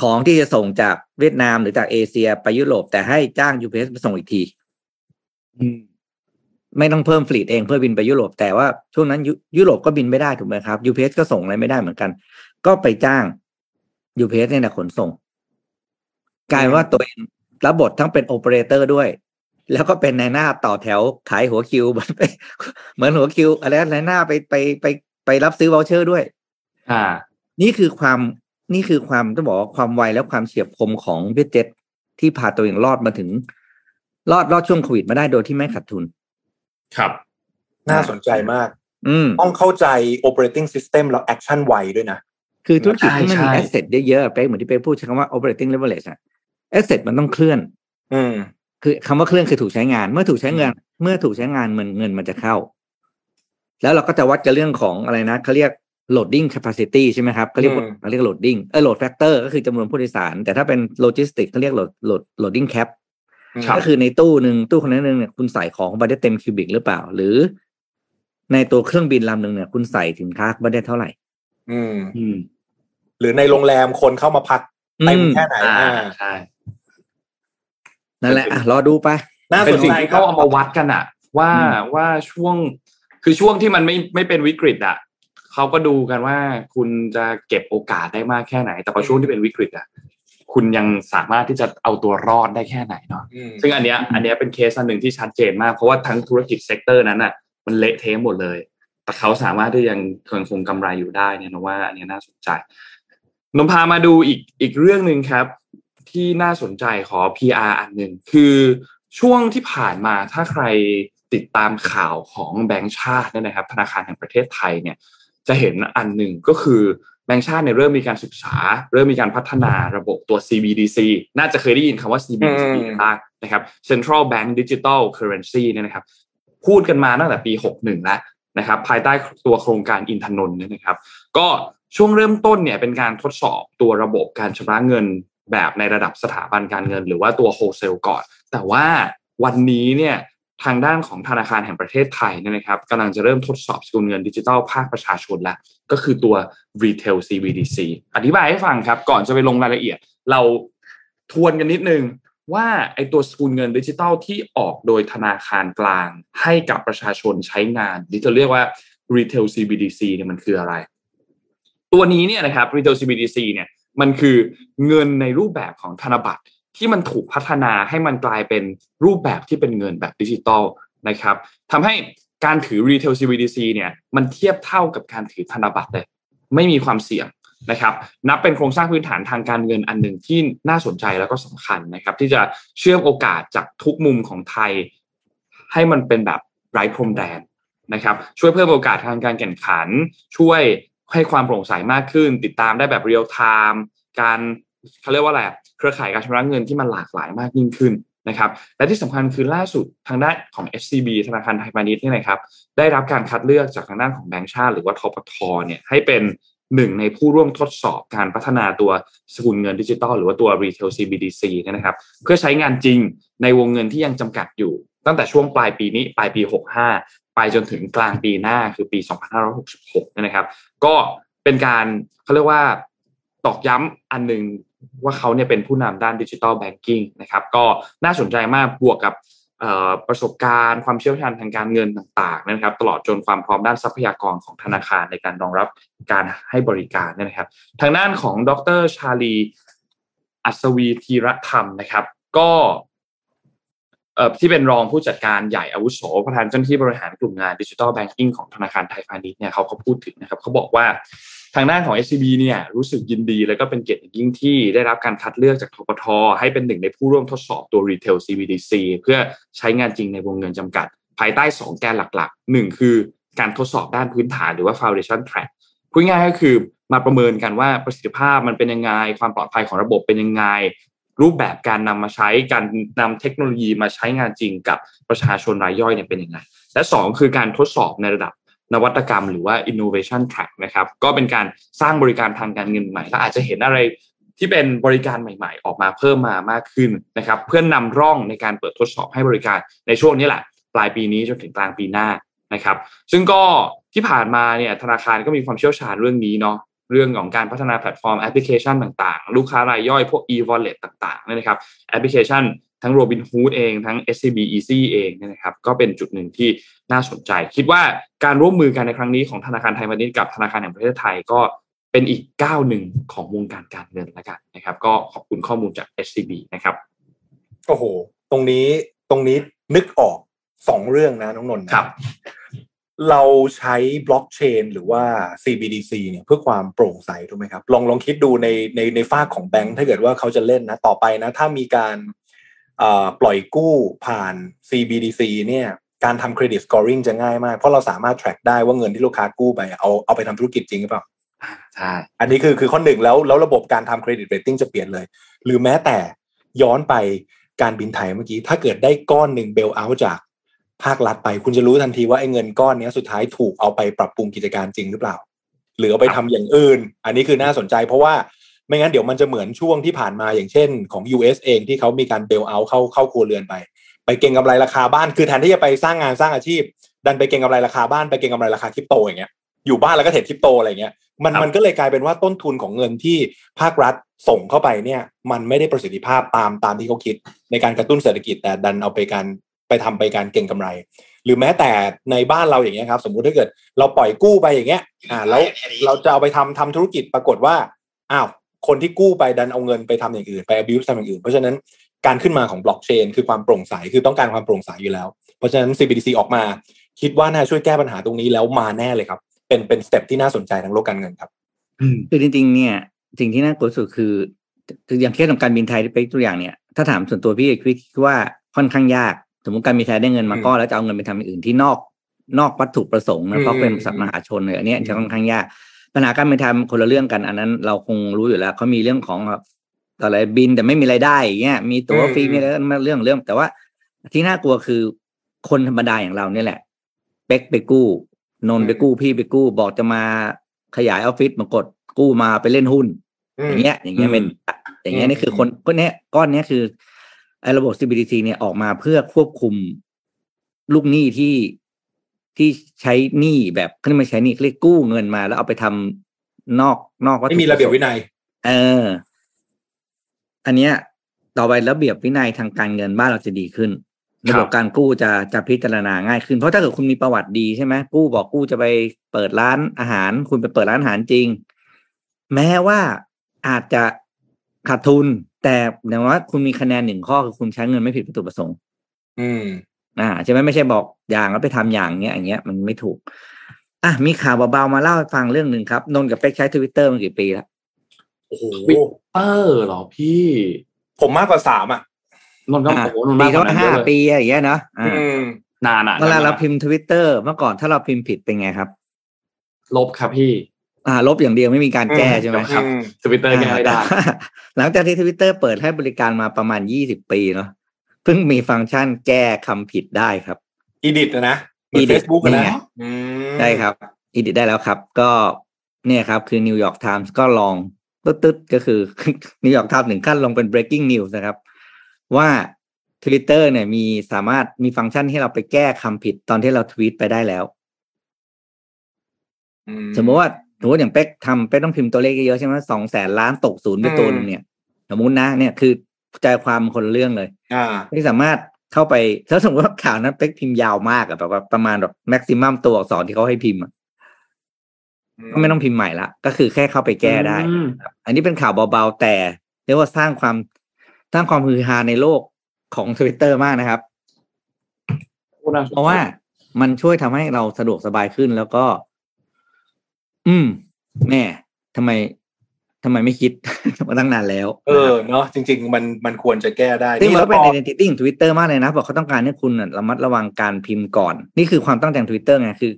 ของที่จะส่งจากเวียดนามหรือจากเอเชียไปยุโรป แต่ให้จ้าง UPS ไปส่งอีกทีอืมไม่ต้องเพิ่ม fleet เองเพื่อบินไปยุโรป แต่ว่าช่วงนั้นยุยุโรปก็บินไม่ได้ถูกไหมครับ UPS ก็ส่งอะไรไม่ได้เหมือนกัน ก็ไปจ้าง UPS เนี่ยนะขนส่ง กลายว่าตัวเองรับบททั้งเป็นโอเปอเรเตอร์ด้วย แล้วก็เป็นนายหน้าต่อแถวขายหัวคิวเหมือนไปเหมือนหัวคิวอะไรนายหน้าไปไปไปไปรับซื้อ voucher ด้วย อ่า นี่คือความนี่คือความต้องบอกว่าความไวและความเฉียบคมของ Vietjet ที่พาตัวเองรอดมาถึง รอดรอดช่วงโควิดมาได้โดยที่ไม่ขาดทุน ครับ น่าสนใจมาก อืมต้องเข้าใจ operating system แล้ว action ไวด้วยนะ คือธุรกิจที่มันมีใช่ asset เยอะๆเป๊กเหมือนที่เป๊กพูดใช้คำว่า operating leverage อะasset มันต้องเคลื่อน อืม คือคำว่าเคลื่อนคือถูกใช้งาน เมื่อถูกใช้งาน เมื่อถูกใช้งานเงินเงินมันจะเข้า แล้วเราก็จะวัดกันเรื่องของอะไรนะเขาเรียก loading capacity ใช่ไหมครับเขาเรียกว่าอืมเขาเรียก loading เออ load factor ก็คือจำนวนผู้โดยสาร แต่ถ้าเป็น logistics เขาเรียก load load loading cap ครับก็คือในตู้หนึ่งตู้คอนเทนเนอร์หนึ่งเนี่ยคุณใส่ของไปได้เต็ม cubic หรือเปล่า หรือ ในตัวเครื่องบินลำหนึ่งเนี่ย คุณใส่สินค้าไปได้เท่าไหร่ อืมอืมหรือในโรงแรมคนเข้ามาพักเต็มอืมแค่ไหนอ่าอ่าใช่ นั่นแหละอะรอดูไปน่าสนใจครับ เป็นสิ่งที่ครัเขาบเอามาวัดกันอะว่าอืมว่าช่วงคือช่วงที่มันไม่ไม่เป็นวิกฤตอะเขาก็ดูกันว่าคุณจะเก็บโอกาสได้มากแค่ไหน แต่พอช่วงที่เป็นวิกฤตอะคุณยังสามารถที่จะเอาตัวรอดได้แค่ไหนเนาะอืมซึ่งอันเนี้ยอันเนี้ยเป็นเคสอันหนึ่งที่ชัดเจนมากเพราะว่าทั้งธุรกิจ sector นั้นอะมันเละเทะหมดเลย แต่เขาสามารถที่ยังคงคงกำไรอยู่ได้เนี่ยนะว่าอันเนี้ยน่าสนใจนมพามาดูอีกอีกเรื่องหนึ่งครับ ที่น่าสนใจขอ PR อันหนึ่งคือช่วงที่ผ่านมาถ้าใครติดตามข่าวของแบงก์ชาติเนี่ยนะครับธนาคารแห่งประเทศไทยเนี่ยจะเห็นอันหนึ่งก็คือแบงก์ชาติเนี่ยเริ่มมีการศึกษา เริ่มมีการพัฒนาระบบตัว CBDC น่าจะเคยได้ยินคำว่า CBDC อืมกันบ้างนะครับ Central Bank Digital Currency เนี่ยนะครับพูดกันมาตั้งแต่ปี 61 แล้วนะครับภายใต้ตัวโครงการอินทนนท์เนี่ยนะครับ ก็ช่วงเริ่มต้นเนี่ยเป็นการทดสอบตัวระบบการชำระเงิน แบบในระดับสถาบันการเงิน หรือว่าตัวโฮเซลก่อน แต่ว่าวันนี้เนี่ยทางด้านของธนาคารแห่งประเทศไทยเนี่ยนะครับกำลังจะเริ่มทดสอบสกุลเงินดิจิทัลภาคประชาชนแล้ว ก็คือตัว Retail CBDC อธิบายให้ฟังครับ ก่อนจะไปลงรายละเอียด เราทวนกันนิดนึงว่าไอตัวสกุลเงินดิจิทัลที่ออกโดยธนาคารกลาง ให้กับประชาชนใช้งานที่จะเรียกว่า Retail CBDC เนี่ยมันคืออะไร ตัวนี้เนี่ยนะครับ Retail CBDC เนี่ย มันคือเงินในรูปแบบของธนบัตรที่มันถูกพัฒนาให้มันกลายเป็นรูปแบบที่เป็นเงินแบบดิจิตอลนะครับทำให้การถือ Retail CBDC เนี่ยมันเทียบเท่ากับการถือธนบัตรเลย ไม่มีความเสี่ยงนะครับนับเป็นโครงสร้างพื้นฐานทางการเงินอันหนึ่งที่น่าสนใจแล้วก็สำคัญนะครับ ที่จะเชื่อมโอกาสจากทุกมุมของไทย ให้มันเป็นแบบไร้พรมแดนนะครับ ช่วยเพิ่มโอกาสทางการแข่งขัน ช่วย ให้ความโปร่งใสมากขึ้น ติดตามได้แบบเรียลไทม์การเขาเรียกว่าอะไรเครือข่ายการชำระเงินที่มันหลากหลายมากยิ่งขึ้นนะครับและที่สำคัญคือล่าสุดทางด้านของ SCB ธนาคารไทยพาณิชย์เนี่ยนะครับได้รับการคัดเลือกจากทางด้านของแบงก์ชาติหรือว่าทปทเนี่ยให้เป็นหนึ่งในผู้ร่วมทดสอบการพัฒนาตัวสกุลเงินดิจิตอลหรือว่าตัว Retail CBDC เนี่ยนะครับ เพื่อใช้งานจริงในวงเงินที่ยังจำกัดอยู่ ตั้งแต่ช่วงปลายปีนี้ปลายปี 65 ไปจนถึงกลางปีหน้าคือปี 2566เนี่ยนะครับ ก็เป็นการเขาเรียกว่าตอกย้ำอันหนึ่งว่าเขาเนี่ยเป็นผู้นำด้านดิจิทัลแบงกิ้งนะครับก็น่าสนใจมากบวกกับประสบการณ์ความเชี่ยวชาญทางการเงินต่างๆนะครับ ตลอดจนความพร้อมด้านทรัพยากรของธนาคารในการรองรับการให้บริการเนี่ยนะครับ ทางด้านของดรชาลี อัศวีธีรธรรมนะครับ ก็เที่เป็นรองผู้จัดการใหญ่อาวุโสประธานเจ้าหน้าที่บริหารกลุ่มงานดิจิ t a ลแบงกิ้งของธนาคารไทยพาณิชย์เนี่ยเขาก็พูดถึงนะครับเขาบอกว่าทางด้านของ SCB เนี่ยรู้สึกยินดี แล้วก็เป็นเกียรติยิ่งที่ได้รับการคัดเลือกจากทปท ให้เป็นหนึ่งในผู้ร่วมทดสอบตัว Retail CBDC เพื่อใช้งานจริงในวงเงินจำกัด ภายใต้ 2 แกนหลักๆ 1 คือการทดสอบด้านพื้นฐานหรือว่า Foundation Track พูดง่ายก็คือมาประเมินกันว่าประสิทธิภาพมันเป็นยังไง ความปลอดภัยของระบบเป็นยังไง รูปแบบการนำมาใช้การนำเทคโนโลยีมาใช้งานจริงกับประชาชนรายย่อยเนี่ยเป็นยังไง และสองคือการทดสอบในระดับนวัตกรรมหรือว่า innovation track นะครับ ก็เป็นการสร้างบริการทางการเงินใหม่ และอาจจะเห็นอะไรที่เป็นบริการใหม่ๆ ออกมาเพิ่มมามากขึ้นนะครับ เพื่อนำร่องในการเปิดทดสอบให้บริการในช่วงนี้แหละ ปลายปีนี้จนถึงกลางปีหน้านะครับ ซึ่งก็ที่ผ่านมาเนี่ยธนาคารก็มีความเชี่ยวชาญเรื่องนี้เนาะ เรื่องของการพัฒนาแพลตฟอร์มแอปพลิเคชันต่างๆ ลูกค้ารายย่อยพวก e-wallet ต่างๆเนี่ยนะครับแอปพลิเคชันทั้ง Robinhood เองทั้ง SCB Easy เองเนี่ยนะครับก็เป็นจุดหนึ่งที่น่าสนใจ คิดว่าการร่วมมือกันในครั้งนี้ของธนาคารไทยพาณิชย์กับธนาคารแห่งประเทศไทยก็เป็นอีกก้าวหนึ่งของวงการการเงินแล้วกันนะครับ ก็ขอบคุณข้อมูลจาก SCB นะครับโอ้โห ตรงนี้ตรงนี้นึกออกสองเรื่องนะน้องนนท์นะครับ เราใช้บล็อกเชนหรือว่า CBDC เนี่ยเพื่อความโปร่งใสถูกไหมครับลองลองคิดดูในในในฝากของแบงค์ถ้าเกิดว่าเขาจะเล่นนะต่อไปนะ ถ้ามีการปล่อยกู้ผ่าน CBDC เนี่ยการทำ credit scoring จะง่ายมาก เพราะเราสามารถ track ได้ว่าเงินที่ลูกค้ากู้ไปเอาเอาไปทำธุรกิจจริงหรือเปล่าใช่อันนี้คือคือข้อหนึ่งแล้วแล้วระบบการทำ credit rating จะเปลี่ยนเลย หรือแม้แต่ย้อนไปการบินไทยเมื่อกี้ ถ้าเกิดได้ก้อนหนึ่ง bailout จาก ภาครัฐไป คุณจะรู้ทันทีว่าไอ้เงินก้อนนี้สุดท้ายถูกเอาไปปรับปรุงกิจการจริงหรือเปล่า หรือเอาไปทำอย่างอื่น อันนี้คือน่าสนใจ เพราะว่าไม่งั้นเดี๋ยวมันจะเหมือนช่วงที่ผ่านมาอย่างเช่นของ US เองที่เขามีการเบลเอาเข้าเข้าครัวเรือนไป ไปเก่งกำไรราคาบ้านคือแทนที่จะไปสร้างงานสร้างอาชีพ ดันไปเก่งกำไรราคาบ้านไปเก่งกำไรราคาคริปโตอย่างเงี้ยอยู่บ้านแล้วก็เทรดคริปโตอะไรเงี้ยมันมันก็เลยกลายเป็นว่าต้นทุนของเงินที่ภาครัฐส่งเข้าไปเนี่ย มันไม่ได้ประสิทธิภาพตามตามที่เขาคิด ในการกระตุ้นเศรษฐกิจแต่ดันเอาไปการ ไปทำไปการเก่งกำไร หรือแม้แต่ในบ้านเราอย่างเงี้ยครับ สมมุติถ้าเกิดเราปล่อยกู้ไปอย่างเงี้ยอ่าแล้วเราจะเอาไปทำทำธุรกิจปรากฏว่าอ้าวคนที่กู้ไปดันเอาเงินไปทำอย่างอื่นไป abuse ทำอย่างอื่น เพราะฉะนั้นการขึ้นมาของบล็อกเชนคือความโปร่งใสคือต้องการความโปร่งใสอยู่แล้ว เพราะฉะนั้น CBDC ออกมา คิดว่าน่าช่วยแก้ปัญหาตรงนี้แล้วมาแน่เลยครับ เป็นเป็นสเต็ปที่น่าสนใจทางโลกการเงินครับคือจริงๆเนี่ยสิ่งที่น่ากลัวสุดคือคืออย่างเคสของการบินไทยที่เป็นตัวอย่างเนี่ย ถ้าถามส่วนตัวพี่คิดว่าค่อนข้างยาก สมมติการบินไทยได้เงินมาก้อนแล้วจะเอาเงินไปทำอย่างอื่นที่นอกนอกวัตถุประสงค์นะเพราะเป็นสัตว์มหาชนเลยอันนี้จะค่อนข้างยากปัญหาการบินไทยคนละเรื่องกัน อันนั้นเราคงรู้อยู่แล้วเขามีเรื่องของอะไรบินแต่ไม่มีรายได้อย่างเงี้ยมีตั๋วฟรีมีอะไรเรื่องเรื่อง แต่ว่าที่น่ากลัวคือคนธรรมดาอย่างเราเนี่ยแหละเป๊กไปกู้ นนไปกู้พี่ไปกู้ บอกจะมาขยายออฟฟิศมากดกู้มาไปเล่นหุ้น อย่างเงี้ย อย่างเงี้ยเป็นอย่างเงี้ยนี่คือคนก้อนเนี้ยก้อนเนี้ยคือ ไอ้ระบบ CBDC เนี่ยออกมาเพื่อควบคุมลูกหนี้ที่ที่ใช้หนี้แบบเขาไม่ใช้หนี้เรียกกู้เงินมา แล้วเอาไปทำนอกนอกวัตถุไม่มีระเบียบวินัย เออ อันเนี้ย ต่อไประเบียบวินัยทางการเงินบ้านเราจะดีขึ้น ระบบการกู้จะจะพิจารณาง่ายขึ้น เพราะถ้าเกิดคุณมีประวัติดีใช่ไหมกู้บอกกู้จะไปเปิดร้านอาหาร คุณไปเปิดร้านอาหารจริง แม้ว่าอาจจะขาดทุน แต่อย่างว่าคุณมีคะแนนหนึ่งข้อคือคุณใช้เงินไม่ผิดวัตถุประสงค์ อืม อ่าใช่ไหมไม่ใช่บอกอย่างแล้วไปทำอย่างเงี้ยอย่างเงี้ยมันไม่ถูก อะมีข่าวเบาๆมาเล่าให้ฟังเรื่องหนึ่งครับ นนกับเป๊กใช้ทวิตเตอร์มากี่ปีแล้วโอ้โหเตอร์เหรอพี่ ผมมากกว่าสามอะนนท์ก็อะโอ้โหนนท์ปีมากกเท่าว่านั้นเยห้าอะเลยปีอะไรอย่างเงี้ยเนาะอ่าอืมนานอะเวลาเราพิมพ์ทวิตเตอร์เมื่อก่อนถ้าเราพิมพ์ผิดเป็นไงครับ ลบครับพี่ อ่าลบอย่างเดียวไม่มีการแก้ใช่ไหมครับทวิตเตอร์แก้ไม่ได้อ่าหลังจากที่ทวิตเตอร์เปิดให้บริการมาประมาณยี่สิบปีเนาะเพิ่งมีฟังก์ชันแก้คำผิดได้ครับ edit นะนะเหมือน edit เฟซบุ๊กนี่นะไงอืมได้ครับ edit ได้แล้วครับ ก็เนี่ยครับ คือนิวยอร์กไทมส์ก็ลองตึ๊ดๆก็คือนิวยอร์กไทม์ถึงขั้นลงเป็น breaking news นะครับ ว่า Twitter เนี่ยมีสามารถมีฟังก์ชันให้เราไปแก้คำผิดตอนที่เราทวีตไปได้แล้วอืสมมติว่า สมมติอย่างเป๊กทำเป๊กต้องพิมพ์ตัวเลขเยอะๆใช่ไหมสองแสนล้านตกศูนย์ไปตัวหนึงเนี่ย สมมตินะเนี่ยคือใจความคนละเรื่องเลย อ่าไม่สามารถเข้าไปถ้าสมมติว่าข่าวนั้นเป๊กพิมพ์ยาวมากอะแบบว่าประมาณแบบแม็กซิมัมตัวอักษรที่เขาให้พิมพ์อะก็ไม่ต้องพิมพ์ใหม่ละก็คือแค่เข้าไปแก้ได้อืมครับอันนี้เป็นข่าวเบาๆแต่เรียกว่าสร้างความสร้างความฮือฮาในโลกของทวิตเตอร์มากนะครับ เพราะว่ามันช่วยทำให้เราสะดวกสบายขึ้นแล้วก็ อืม แม่ทำไมทำไมไม่คิดมาตั้งนานแล้ว เออเนาะจริง ๆ มันมันควรจะแก้ได้ซึ่งนี่มันแล้วก็เป็นพอ identity ของ Twitter มากเลยนะบอกเขาต้องการให้คุณน่ะระมัดระวังการพิมพ์ก่อน นี่คือความตั้งใจของ Twitter ไงคือ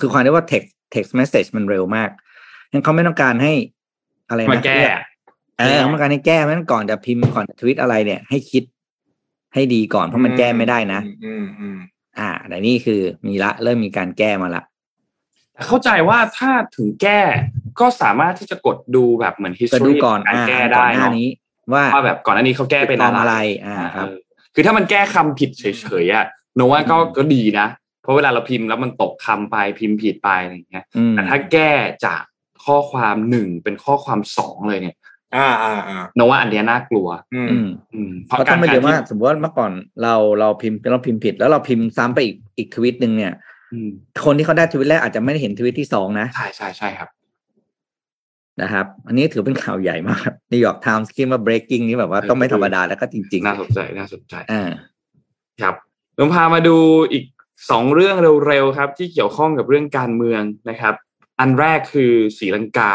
คือความที่ว่า text text message มันเร็วมากงั้นเขาไม่ต้องการให้อะไรมานะแก้เออเขาต้องการให้แก้เพราะฉะนั้นก่อนจะพิมพ์ก่อนทวิตอะไรเนี่ย ให้คิดให้ดีก่อนเพราะมันแก้ไม่ได้นะ อืมอืมอ่าแต่นี่คือมีละเริ่มมีการแก้มาละแต่ เข้าใจว่าถ้าถึงแก้ก็สามารถที่จะกดดูแบบเหมือนก็ history ดูก่อนการอ่าแก้ก่ได้อนหน้าเนาะนี้ว่าว่าแบบก่อนหน้านี้เขาแก้เป็นปลอมอะอะไรไรอ่าครับเออคือถ้ามันแก้คำผิดเฉยๆอะโนว่าก็อืมก็ดีนะ เพราะเวลาเราพิมพ์แล้วมันตกคำไปพิมพ์ผิดไปอะไรอย่างเงี้ยอืมแต่ถ้าแก้จากข้อความหนึ่งเป็นข้อความสองเลยเนี่ย อ่าอ่าอ่าโนว่าอันเนี้ยน่ากลัว อืมอืมอืมเพเพราะราะต้กาอรงไม่การเดี๋ยวว่าที่สมมติว่าเมื่อก่อนเราเราพิมพ์เราพิมพ์ผิด แล้วเราพิมพ์ซ้ำไปอีกอีกทวิตหนึ่งเนี่ยอืม คนที่เขาได้ทวิตแรกอาจจะไม่ได้เห็นทวิตที่สองนะ ใช่ใช่ใช่ครับ นะครับ อันนี้ถือเป็นข่าวใหญ่มากนิวยอร์กไทม์คิดว่า breaking นี่แบบว่าต้องไม่ธรรมดาแล้วก็จริง ๆ น่าสนใจน่าสนใจอ่าครับผมพามาดูอีกสองเรื่องเร็วๆครับ ที่เกี่ยวข้องกับเรื่องการเมืองนะครับ อันแรกคือศรีลังกา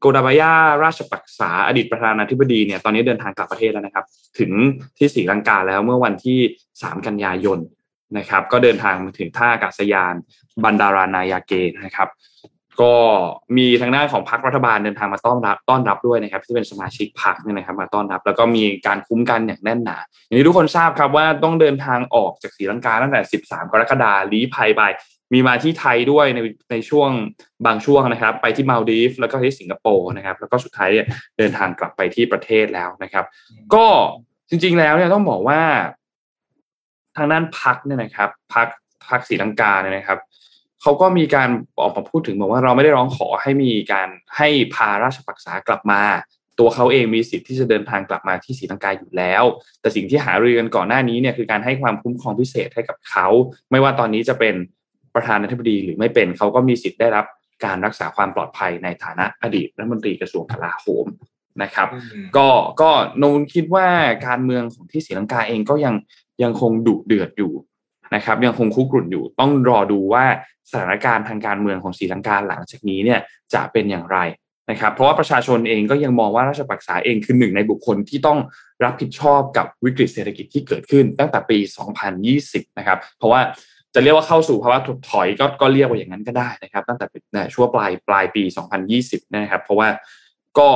โกดาบายาราชปักษาอดีตประธานาธิบดีเนี่ยตอนนี้เดินทางกลับประเทศแล้วนะครับ ถึงที่ศรีลังกาแล้วเมื่อวันที่ 3 กันยายน นะครับก็เดินทางมาถึงท่าอากาศยานบันดารานายาเกนะครับ ก็มีทางด้านของพรรครัฐบาลเดินทางมาต้อนรับต้อนรับด้วยนะครับที่เป็นสมาชิกพรรคเนี่ยนะครับมาต้อนรับ แล้วก็มีการคุ้มกันอย่างแน่นหนา อย่างที่ทุกคนทราบครับว่าต้องเดินทางออกจากศรีลังกาตั้งแต่ 13 กรกฎาคมลี้ภัยไปมีมาที่ไทยด้วยในในช่วงบางช่วงนะครับ ไปที่มาลดีฟแล้วก็ที่สิงคโปร์นะครับ แล้วก็สุดท้ายเนี่ยเดินทางกลับไปที่ประเทศแล้วนะครับ ก็จริง ๆ แล้วเนี่ยต้องบอกว่า ทางด้านพักเนี่ยนะครับพักพักศรีลังกาเนี่ยนะครับเขาก็มีการออกมาพูดถึงบอกว่าเราไม่ได้ร้องขอให้มีการให้พาราชปักษากลับมา ตัวเขาเองมีสิทธิ์ที่จะเดินทางกลับมาที่ศรีลังกาอยู่แล้ว แต่สิ่งที่หารือกันก่อนหน้านี้เนี่ยคือการให้ความคุ้มครองพิเศษให้กับเขา ไม่ว่าตอนนี้จะเป็นประธานาธิบดีหรือไม่เป็นเขาก็มีสิทธิ์ได้รับการรักษาความปลอดภัยในฐานะอดีตรัฐมนตรีกระทรวงกลาโหมนะครับ ก็ก็โนนคิดว่าการเมืองของที่ศรีลังกาเองก็ยัง ยังคงดุเดือดอยู่นะครับ ยังคงคุกรุ่นอยู่ ต้องรอดูว่าสถานการณ์ทางการเมืองของศรีลังกาหลังจากนี้เนี่ยจะเป็นอย่างไรนะครับ เพราะว่าประชาชนเองก็ยังมองว่าราชปักษาเองคือหนึ่งในบุคคลที่ต้องรับผิดชอบกับวิกฤตเศรษฐกิจที่เกิดขึ้นตั้งแต่ปี 2020 นะครับ เพราะว่าจะเรียกว่าเข้าสู่ภาวะถดถอยก็ก็เรียกว่าอย่างนั้นก็ได้นะครับ ตั้งแต่ช่วงปลายปลายปี 2020 นะครับ เพราะว่าก็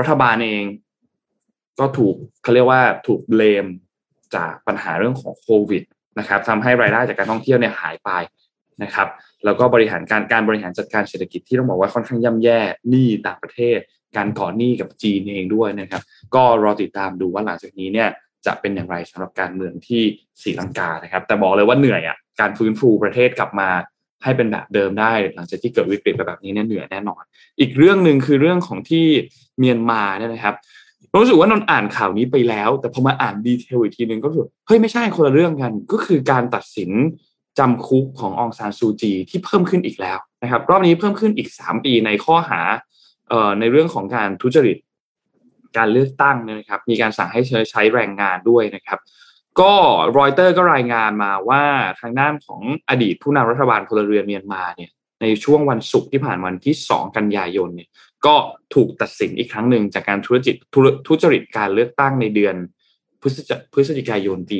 รัฐบาลเองก็ถูกเขาเรียกว่าถูกเลม จากปัญหาเรื่องของโควิดนะครับทำให้รายได้จากการท่องเที่ยวเนี่ยหายไปนะครับแล้วก็บริหารการการบริหารจัดการเศรษฐกิจที่ต้องบอกว่าค่อนข้างย่ำแย่หนี้ต่างประเทศ การก่อหนี้กับจีนเองด้วยนะครับ ก็รอติดตามดูว่าหลังจากนี้เนี่ยจะเป็นอย่างไรสำหรับการเมืองที่ศรีลังกานะครับ แต่บอกเลยว่าเหนื่อยอะการฟื้นฟูประเทศกลับมาให้เป็นแบบเดิมได้ หลังจากที่เกิดวิกฤตแบบนี้เนี่ยเหนื่อยแน่นอน อีกเรื่องหนึ่งคือเรื่องของที่เมียนมาเนี่ยนะครับ รู้สึกว่านนอ่านข่าวนี้ไปแล้ว แต่พอมาอ่านดีเทลอีกทีหนึ่งก็คือเฮ้ยไม่ใช่คนละเรื่องกัน ก็คือการตัดสินจำคุกขององซานซูจีที่เพิ่มขึ้นอีกแล้วนะครับ รอบนี้เพิ่มขึ้นอีกสามปีในข้อหาเอ่อในเรื่องของการทุจริต การเลือกตั้งนะครับ มีการสั่งให้ใช้ใช้แรงงานด้วยนะครับ ก็รอยเตอร์ก็รายงานมาว่าทางด้านของอดีตผู้นำรัฐบาลพลเรือนเมียนมาเนี่ยในช่วงวันศุกร์ที่ผ่านวันที่ 2 กันยายนเนี่ย ก็ถูกตัดสินอีกครั้งหนึ่งจากการทุรจิตทุจริตการเลือกตั้งในเดือนพฤศจิกายนปี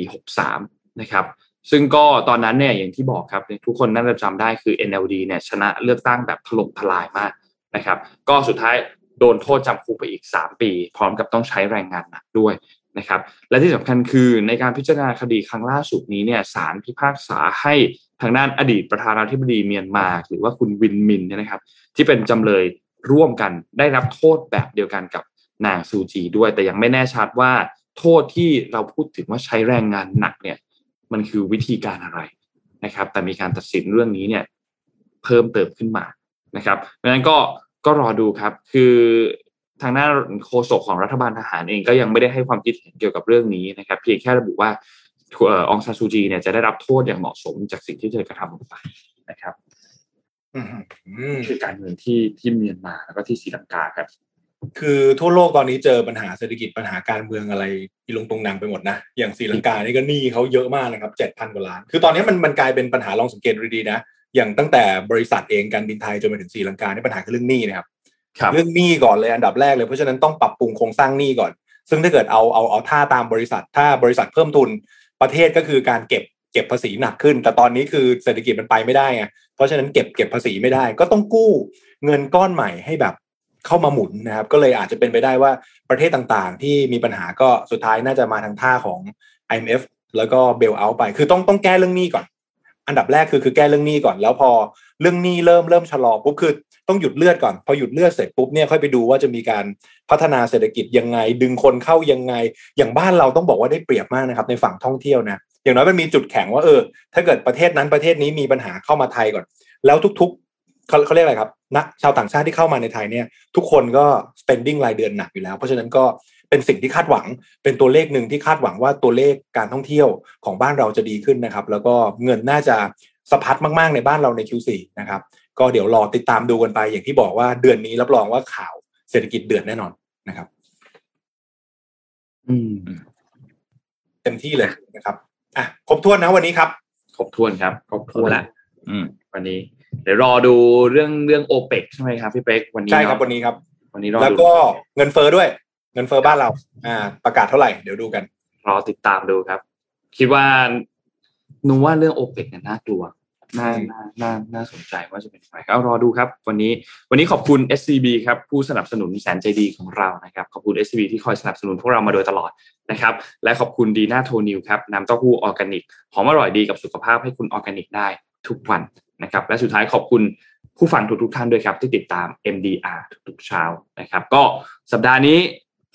63 นะครับ ซึ่งก็ตอนนั้นเนี่ยอย่างที่บอกครับ ทุกคนน่าจะจำได้คือ NLD เนี่ยชนะเลือกตั้งแบบถล่มทลายมากนะครับ ก็สุดท้ายโดนโทษจำคุกไปอีก 3 ปี พร้อมกับต้องใช้แรงงานหนักด้วยนะครับ และที่สำคัญคือในการพิจารณาคดีครั้งล่าสุดนี้เนี่ยศาลพิพากษาให้ทางด้านอดีตประธานาธิบดีเมียนมา หรือว่าคุณวินมินเนี่ยนะครับ ที่เป็นจำเลย ร่วมกันได้รับโทษแบบเดียวกันกับนางซูจีด้วย แต่ยังไม่แน่ชัดว่าโทษที่เราพูดถึงว่าใช้แรงงานหนักเนี่ย มันคือวิธีการอะไรนะครับ แต่มีการตัดสินเรื่องนี้เนี่ย เพิ่มเติมขึ้นมานะครับเพราะฉะนั้นก็ก็รอดูครับ คือทางหน้าโฆษกของรัฐบาลทหารเองก็ยังไม่ได้ให้ความคิดเห็นเกี่ยวกับเรื่องนี้นะครับ เพียงแค่ระบุว่าองซานซูจีเนี่ยจะได้รับโทษอย่างเหมาะสมจากสิ่งที่เธอกระทำลงไปนะครับ คือการเมืองที่ที่เมียนมาแล้วก็ที่ศรีลังกาครับ คือทั่วโลกตอนนี้เจอปัญหาเศรษฐกิจปัญหาการเมืองอะไรที่ลงตรงนังไปหมดนะอย่างศรีลังกานี่ก็หนี้เขาเยอะมากนะครับเจ็ดพันกว่าล้าน คือตอนนี้มันมันกลายเป็นปัญหาลองสังเกตดูดีๆนะอย่างตั้งแต่บริษัทเองการบินไทยจนไปถึงศรีลังกานี่ปัญหาคือเรื่องหนี้นะครับเรื่องหนี้ก่อนเลยอันดับแรกเลยเพราะฉะนั้นต้องปรับปรุงโครงสร้างหนี้ก่อน ซึ่งถ้าเกิดเอาเอาเอาท่าตามบริษัท ถ้าบริษัทเพิ่มทุนประเทศก็คือการเก็บ เก็บภาษีหนักขึ้น แต่ตอนนี้คือเศรษฐกิจมันไปไม่ได้ไงเพราะฉะนั้นเก็บเก็บภาษีไม่ได้ ก็ต้องกู้เงินก้อนใหม่ให้แบบเข้ามาหมุนนะครับ ก็เลยอาจจะเป็นไปได้ว่าประเทศต่างๆ ที่มีปัญหาก็สุดท้ายน่าจะมาทางท่าของ IMF แล้วก็เบลเอาไป คือต้องต้องแก้เรื่องหนี้ก่อน อันดับแรกคือคือแก้เรื่องหนี้ก่อน แล้วพอเรื่องหนี้เริ่มเริ่มชะลอปุ๊บคือต้องหยุดเลือดก่อน พอหยุดเลือดเสร็จปุ๊บเนี่ยค่อยไปดูว่าจะมีการพัฒนาเศรษฐกิจยังไง ดึงคนเข้ายังไง อย่างบ้านเราต้องบอกว่าได้เปรียบมากนะครับ ในฝั่งท่องเที่ยวนะ อย่างน้อยมันมีจุดแข็งว่าเออ ถ้าเกิดประเทศนั้นประเทศนี้มีปัญหาเข้ามาไทยก่อน แล้วทุกๆเขาเขาเรียกอะไรครับนะชาวต่างชาติที่เข้ามาในไทยเนี่ย ทุกคนก็ spending รายเดือนหนักอยู่แล้ว เพราะฉะนั้นก็เป็นสิ่งที่คาดหวัง เป็นตัวเลขหนึ่งที่คาดหวังว่าตัวเลขการท่องเที่ยวของบ้านเราจะดีขึ้นนะครับ แล้วก็เงินน่าจะสะพัดมาก ๆ ในบ้านเราใน Q4 นะครับ ก็เดี๋ยวรอติดตามดูกันไป อย่างที่บอกว่าเดือนนี้รับรองว่าข่าวเศรษฐกิจเดือดแน่นอนนะครับ อืม เต็มที่เลยนะครับ อะครบถ้วนนะวันนี้ครับ ครบถ้วนครับ ครบถ้วนครบละอืม วันนี้ เดี๋ยวรอดูเรื่องเรื่องโอเปกใช่ไหมครับพี่เป๊กวันนี้ใช่ครับเอะวันนี้ครับ วันนี้รอแล้วดูก็เงินเฟ้อด้วย เงินเฟ้อบ้านเรา อ่า ประกาศเท่าไหร่เดี๋ยวดูกัน รอติดตามดูครับ คิดว่าหนูว่าเรื่องโอเปกเนี่ยน่ากลัว น่าน่าน่าน่าสนใจว่าจะเป็นยังไงก็รอดูครับ วันนี้วันนี้ขอบคุณ SCB ครับผู้สนับสนุนแสนใจดีของเรานะครับ ขอบคุณ SCB ที่คอยสนับสนุนพวกเรามาโดยตลอดนะครับ และขอบคุณดีน่าโทนิวครับน้ำเต้าหู้ออร์แกนิกหอมอร่อยดีกับสุขภาพให้คุณออร์แกนิกได้ทุกวันนะครับ และสุดท้ายขอบคุณผู้ฟังทุกๆท่านด้วยครับ ที่ติดตาม MDR ทุกๆเช้านะครับ ก็สัปดาห์นี้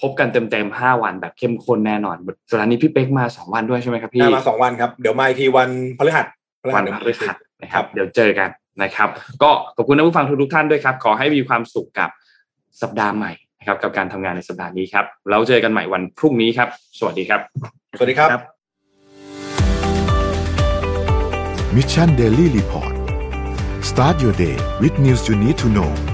พบกันเต็มๆ 5 วันแบบเข้มข้นแน่นอนสัปดาห์นี้พี่เป๊กมาสองวันด้วยใช่ไหมครับพี่ มาสองวันครับ เดี๋ยวมาอีกทีวันพฤหัส วันเดี๋ยพมาฤหัสนะครับ เดี๋ยวเจอกันนะครับ ก็ขอบคุณท่านผู้ฟังทุกๆท่านด้วยครับ ขอให้มีความสุขกับสัปดาห์ใหม่นะครับ กับการทำงานในสัปดาห์นี้ครับแล้วเจอกันใหม่วันพรุ่งนี้ครับ สวัสดีครับ สวัสดีครับครับ Mission Daily Report start your day with news you need to know